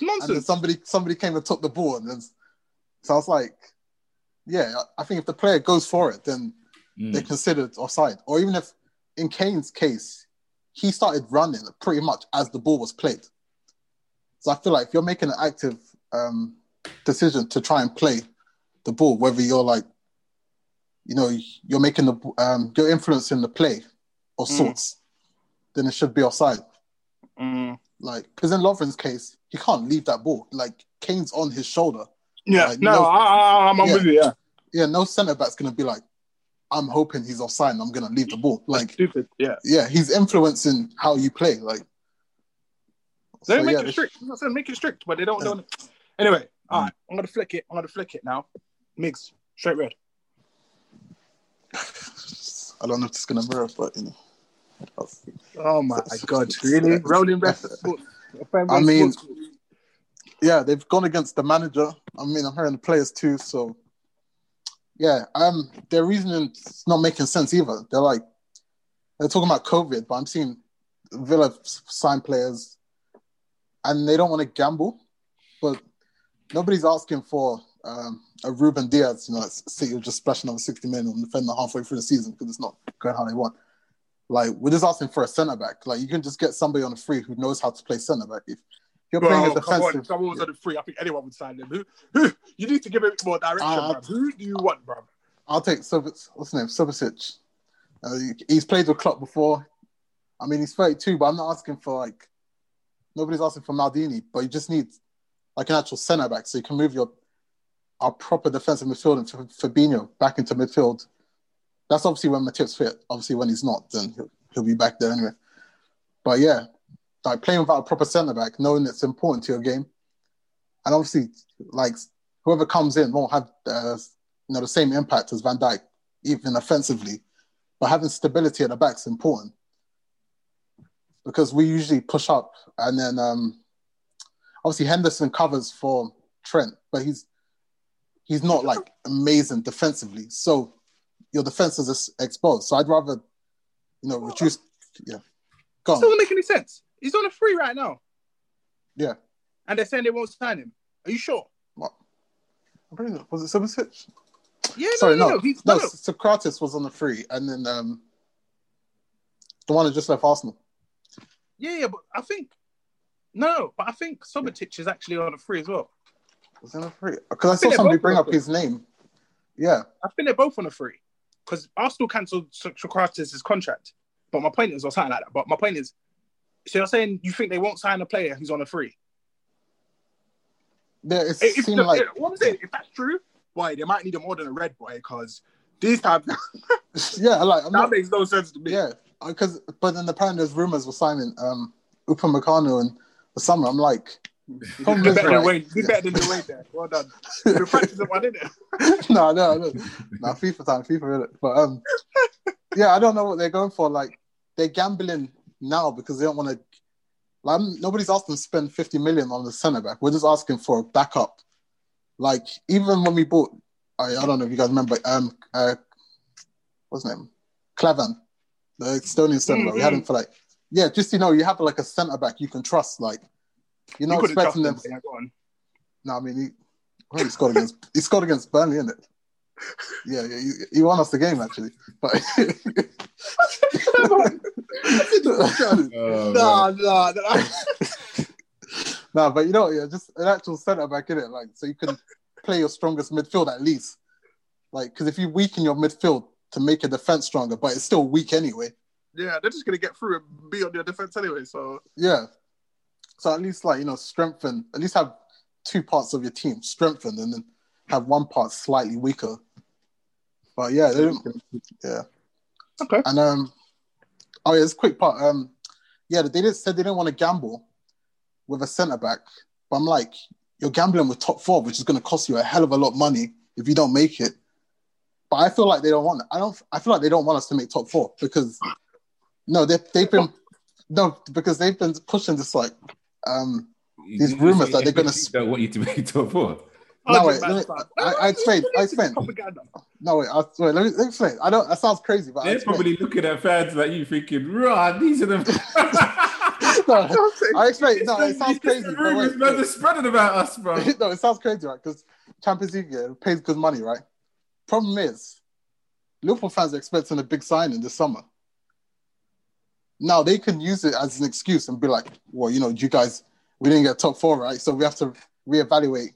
It's and then nonsense. somebody somebody came and took the ball, and then, so I was like, yeah, I I think if the player goes for it, then Hmm. they're considered offside. Or even if, in Kane's case, he started running pretty much as the ball was played. So I feel like if you're making an active um, decision to try and play the ball, whether you're like, you know, you're making the um, you're influencing the play of Mm. sorts, then it should be offside. Mm. Like, because in Lovren's case, he can't leave that ball. Like, Kane's on his shoulder. Yeah, Like, no, no- I, I, I'm Yeah. with you. Yeah, Yeah, no centre back's gonna be like, I'm hoping he's offside and I'm gonna leave the ball. Like, stupid. Yeah, yeah, he's influencing how you play. Like, they don't so, make yeah, it they- strict. I'm not saying make it strict, but they don't. don't. Anyway, all right, I'm gonna flick it. I'm gonna flick it now. Mix straight red. [LAUGHS] I don't know if it's gonna mirror, but you know. that's- Oh my god, really? Rolling ref. [LAUGHS] I mean- Yeah, they've gone against the manager. I mean, I'm hearing the players too. So, yeah, um, their reasoning's not making sense either. They're like, they're talking about COVID, but I'm seeing Villa sign players, and they don't want to gamble, but nobody's asking for um, a Rúben Dias. You know, City will just splash another 60 million on the defender halfway through the season because it's not going how they want. Like, we're just asking for a centre back. Like, you can just get somebody on the free who knows how to play centre back. If you're playing Bro, a come on, defensive, someone was on the free. I think anyone would sign them. Who, who, you need to give it more direction, Uh. Who do you want, bro? I'll take Subic, what's his name? Subasic. Uh, he's played with Klopp before. I mean, he's 32, but I'm not asking for like nobody's asking for Maldini, but you just need like an actual centre back so you can move your our proper defensive midfield and F- Fabinho back into midfield. That's obviously when Matip's fit. Obviously, when he's not, then he'll, he'll be back there anyway. But yeah, like playing without a proper centre back, knowing it's important to your game, and obviously, like whoever comes in won't have uh, you know the same impact as Van Dijk, even offensively. But having stability at the back is important because we usually push up, and then um, obviously Henderson covers for Trent, but he's he's not like amazing defensively. So your defense is exposed. So I'd rather you know reduce. Yeah, go It on. doesn't make any sense. He's on a free right now, Yeah, and they're saying they won't sign him. Are you sure? I'm pretty sure- was it Subasic? Yeah, Sorry, no, no, no. He's, no. no. Sokratis was on the free, and then um, the one that just left Arsenal. Yeah, yeah, but I think no, but I think Subotic is actually on a free as well. Was on the free? Because I think saw somebody bring up his name. Yeah, I think they're both on a free because Arsenal cancelled So- Sokratis' contract. But my point is, or something like that. But my point is, so you're saying you think they won't sign a player who's on a free? yeah. It If, seemed if- like what was it? If that's true, boy, they might need him more than a red boy because these times [LAUGHS] yeah, like I'm that not, makes no sense to me. yeah, because but then apparently there's rumors we're signing um Upamecano in the summer. I'm like, He's Come better live than right. Wayne. He's better than Wayne there. Well done. [LAUGHS] You're practicing one, isn't it? no, no, no, no, FIFA time, FIFA, innit? but um, yeah, I don't know what they're going for. Like they're gambling now because they don't want to. Like nobody's asking to spend fifty million on the centre back. We're just asking for a backup. Like even when we bought, I, I don't know if you guys remember, um, uh, what's his name, Klavan, the Estonian centre back. We had him for like, yeah, just you know, you have like a centre back you can trust. Like you're not couldn't trust expecting him. them. Yeah, go on. No, I mean, he, well, he scored against he scored against Burnley, isn't it? Yeah, yeah, he, he won us the game actually. But [LAUGHS] Oh, Nah, man. nah, nah. [LAUGHS] no, but you know, yeah, just an actual centre back in it, like so you can play your strongest midfield at least. Like, because if you weaken your midfield to make your defense stronger, but it's still weak anyway. Yeah, they're just gonna get through and be on your defense anyway. So Yeah. So at least like you know strengthen. At least have two parts of your team strengthened, and then have one part slightly weaker. But yeah, they don't, yeah. okay. And um, oh yeah, it's quick part. Um, yeah, they did said they didn't want to gamble with a centre back, but I'm like, you're gambling with top four, which is going to cost you a hell of a lot of money if you don't make it. But I feel like they don't want. I don't. I feel like they don't want us to make top four because no, they they've been no because they've been pushing this like um These rumours that they're gonna FPG don't want you to make [LAUGHS] top four. No, Hundred wait, let me- I- I explain, I It's explain. No wait, I, wait let, me, let me explain. I don't. That sounds crazy, but They're explain. probably looking at fans like you thinking, right, these are the [LAUGHS] [LAUGHS] no, I explain. No, it sounds It's just crazy. the but rumors, wait, man, wait. they're spreading about us, bro. no, it sounds crazy, right? Because Champions League yeah, pays good money, right? Problem is, Liverpool fans are expecting a big signing this summer. Now they can use it as an excuse and be like, "Well, you know, you guys, we didn't get top four, right? So we have to reevaluate."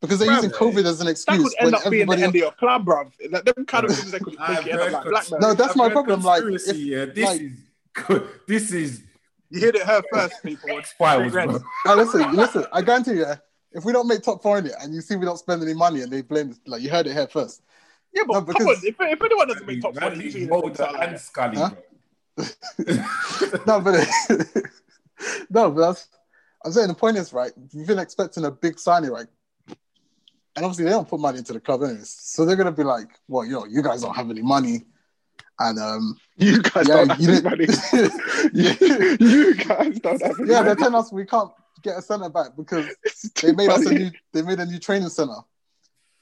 Because they're Bruv, using COVID eh, as an excuse. That could end up being the everybody. end of your club, bruv. Like them kind of things that could I've make it up heard like cons- Blackburn. No, that's I've my problem, like, if- yeah, this like- is good. This is You heard it her first, people. files, Straight bro. Now, listen, listen. I guarantee you, if we don't make top four in it, and you see we don't spend any money, and they blame, like you heard it here first. Yeah, but No, come because- on. If, if anyone doesn't make top four, Randy usually Moulder it's and Scully, Huh? Bro. no, but [LAUGHS] no, but that's I'm saying the point is right. You've been expecting a big signing, right? And obviously they don't put money into the club anyways, so they're gonna be like, "Well, you know, you guys don't have any money," and um, [LAUGHS] You guys yeah, don't have you any money. yeah, [LAUGHS] you guys don't have any yeah, they're telling us we can't get a centre back because they too made us a new they made a new training centre.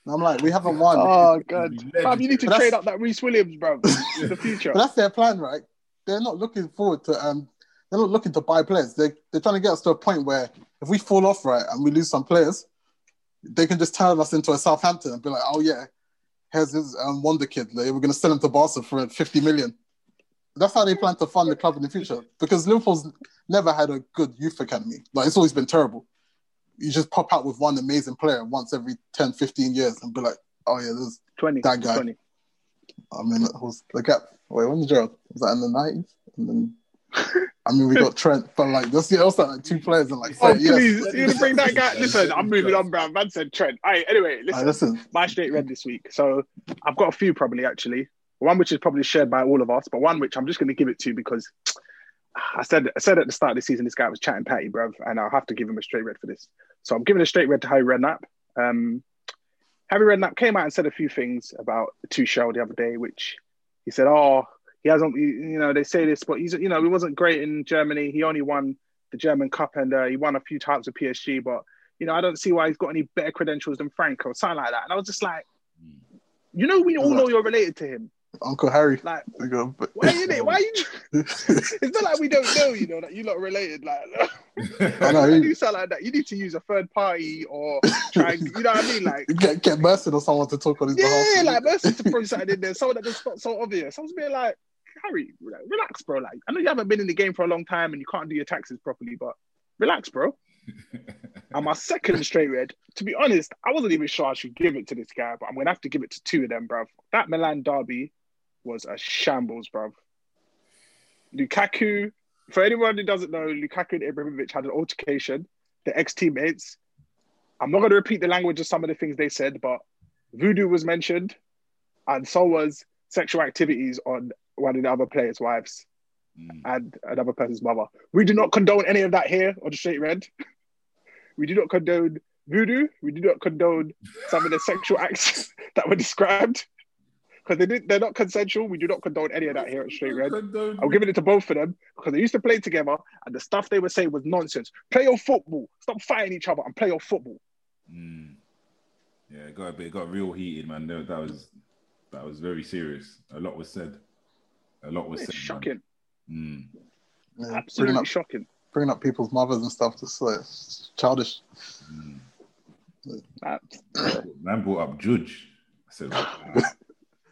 And I'm like, we haven't won. Oh god, Fam, you need to But trade up that Rhys Williams, bro, in the future. But that's their plan, right? They're not looking forward to um they're not looking to buy players. They they're trying to get us to a point where if we fall off right and we lose some players, they can just turn us into a Southampton and be like, oh yeah, here's his um, wonder kid. Like, we're gonna sell him to Barca for 50 million. That's how they plan to fund the club in the future. Because Liverpool's never had a good youth academy. Like it's always been terrible. You just pop out with one amazing player once every 10, 15 years and be like, oh yeah, there's Twenty. That guy. 20. I mean, it was the gap. Wait, when did Gerrard? Was that in the nineties? And then, I mean, we got [LAUGHS] Trent, but like, that's yeah, also like two players in like Oh, please, you gonna bring that guy? [LAUGHS] Listen, I'm moving on, bro. Man said Trent. All right, anyway, listen, listen, my straight red this week. So I've got a few probably actually. One which is probably shared by all of us, but one which I'm just going to give it to because I said I said at the start of the season this guy was chatting patty, bruv, and I'll have to give him a straight red for this. So I'm giving a straight red to Harry Redknapp. Um, Harry Redknapp came out and said a few things about Tuchel the other day, which he said, "Oh, he hasn't. You know, they say this, but he's you know he wasn't great in Germany. He only won the German Cup and uh, he won a few times with PSG, but you know I don't see why he's got any better credentials than Frank or something like that." And I was just like, you know, we all know you're related to him. Uncle Harry. Like, go, but- why you Why you? [LAUGHS] It's not like we don't know, you know, that you lot are related. Like, [LAUGHS] I know, you he- do something like that. You need to use a third party or try. and- You know what I mean? Like, [LAUGHS] get get Merson or someone to talk on his yeah, behalf. like Mercy to throw something in there, someone that just not so obvious. I was being like, Harry, like, relax, bro. Like, I know you haven't been in the game for a long time and you can't do your taxes properly, but relax, bro. and my second straight red, to be honest, I wasn't even sure I should give it to this guy, but I'm gonna have to give it to two of them, bruv. That Milan derby was a shambles, bruv. Lukaku, for anyone who doesn't know, Lukaku and Ibrahimovic had an altercation. The ex teammates. I'm not going to repeat the language of some of the things they said, but voodoo was mentioned, and so was sexual activities on one of the other players' wives Mm. and another person's mother. We do not condone any of that here on the Straight Red. We do not condone voodoo. We do not condone some of the sexual acts [LAUGHS] that were described because they did, they're not consensual. We do not condone any of that here at Straight Red. I'm giving it to both of them because they used to play together and the stuff they were saying was nonsense. Play your football. Stop fighting each other and play your football. Mm. Yeah, it got a bit, it got real heated, man. That, that was that was very serious. A lot was said. A lot was It's said. shocking. Mm. Yeah, bringing Absolutely up shocking. bringing up people's mothers and stuff. Just like it's childish. Mm. Man brought up Judge. I said, wow. [LAUGHS]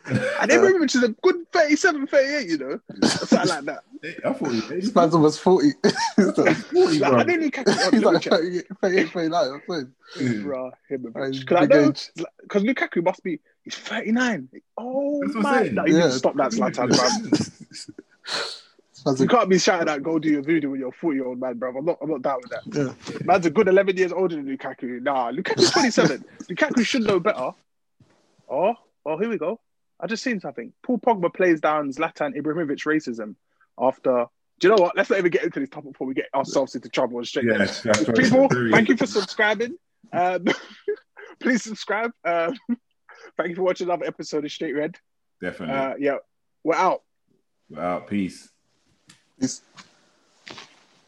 and they moved him to the good 37, 38, you know, something like that. [LAUGHS] I thought he was This man's almost 40. [LAUGHS] He's like, 40, Like, bro. I didn't Lukaku. [LAUGHS] he's Let me like check. 38, 38, 39. Bruh, him a bitch. he's Because I big know, age. because Lukaku must be, he's 39. Oh, That's what I'm man. you need to stop that, Zlatan, bruv. This You a- can't be shouting out go do your voodoo when you're a 40 year old man, bro. I'm not, I'm not down with that. yeah. Man's a good 11 years older than Lukaku. Nah, Lukaku's 27. Lukaku should know better. Oh, oh, here we go. I just seen something. Paul Pogba plays down Zlatan Ibrahimovic racism after. Do you know what? Let's not even get into this topic before we get ourselves into trouble and straight. Yes. People, thank you for subscribing. Um, [LAUGHS] please subscribe. Um, [LAUGHS] thank you for watching another episode of Straight Red. Definitely. Uh, yeah, we're out. Wow, peace. He's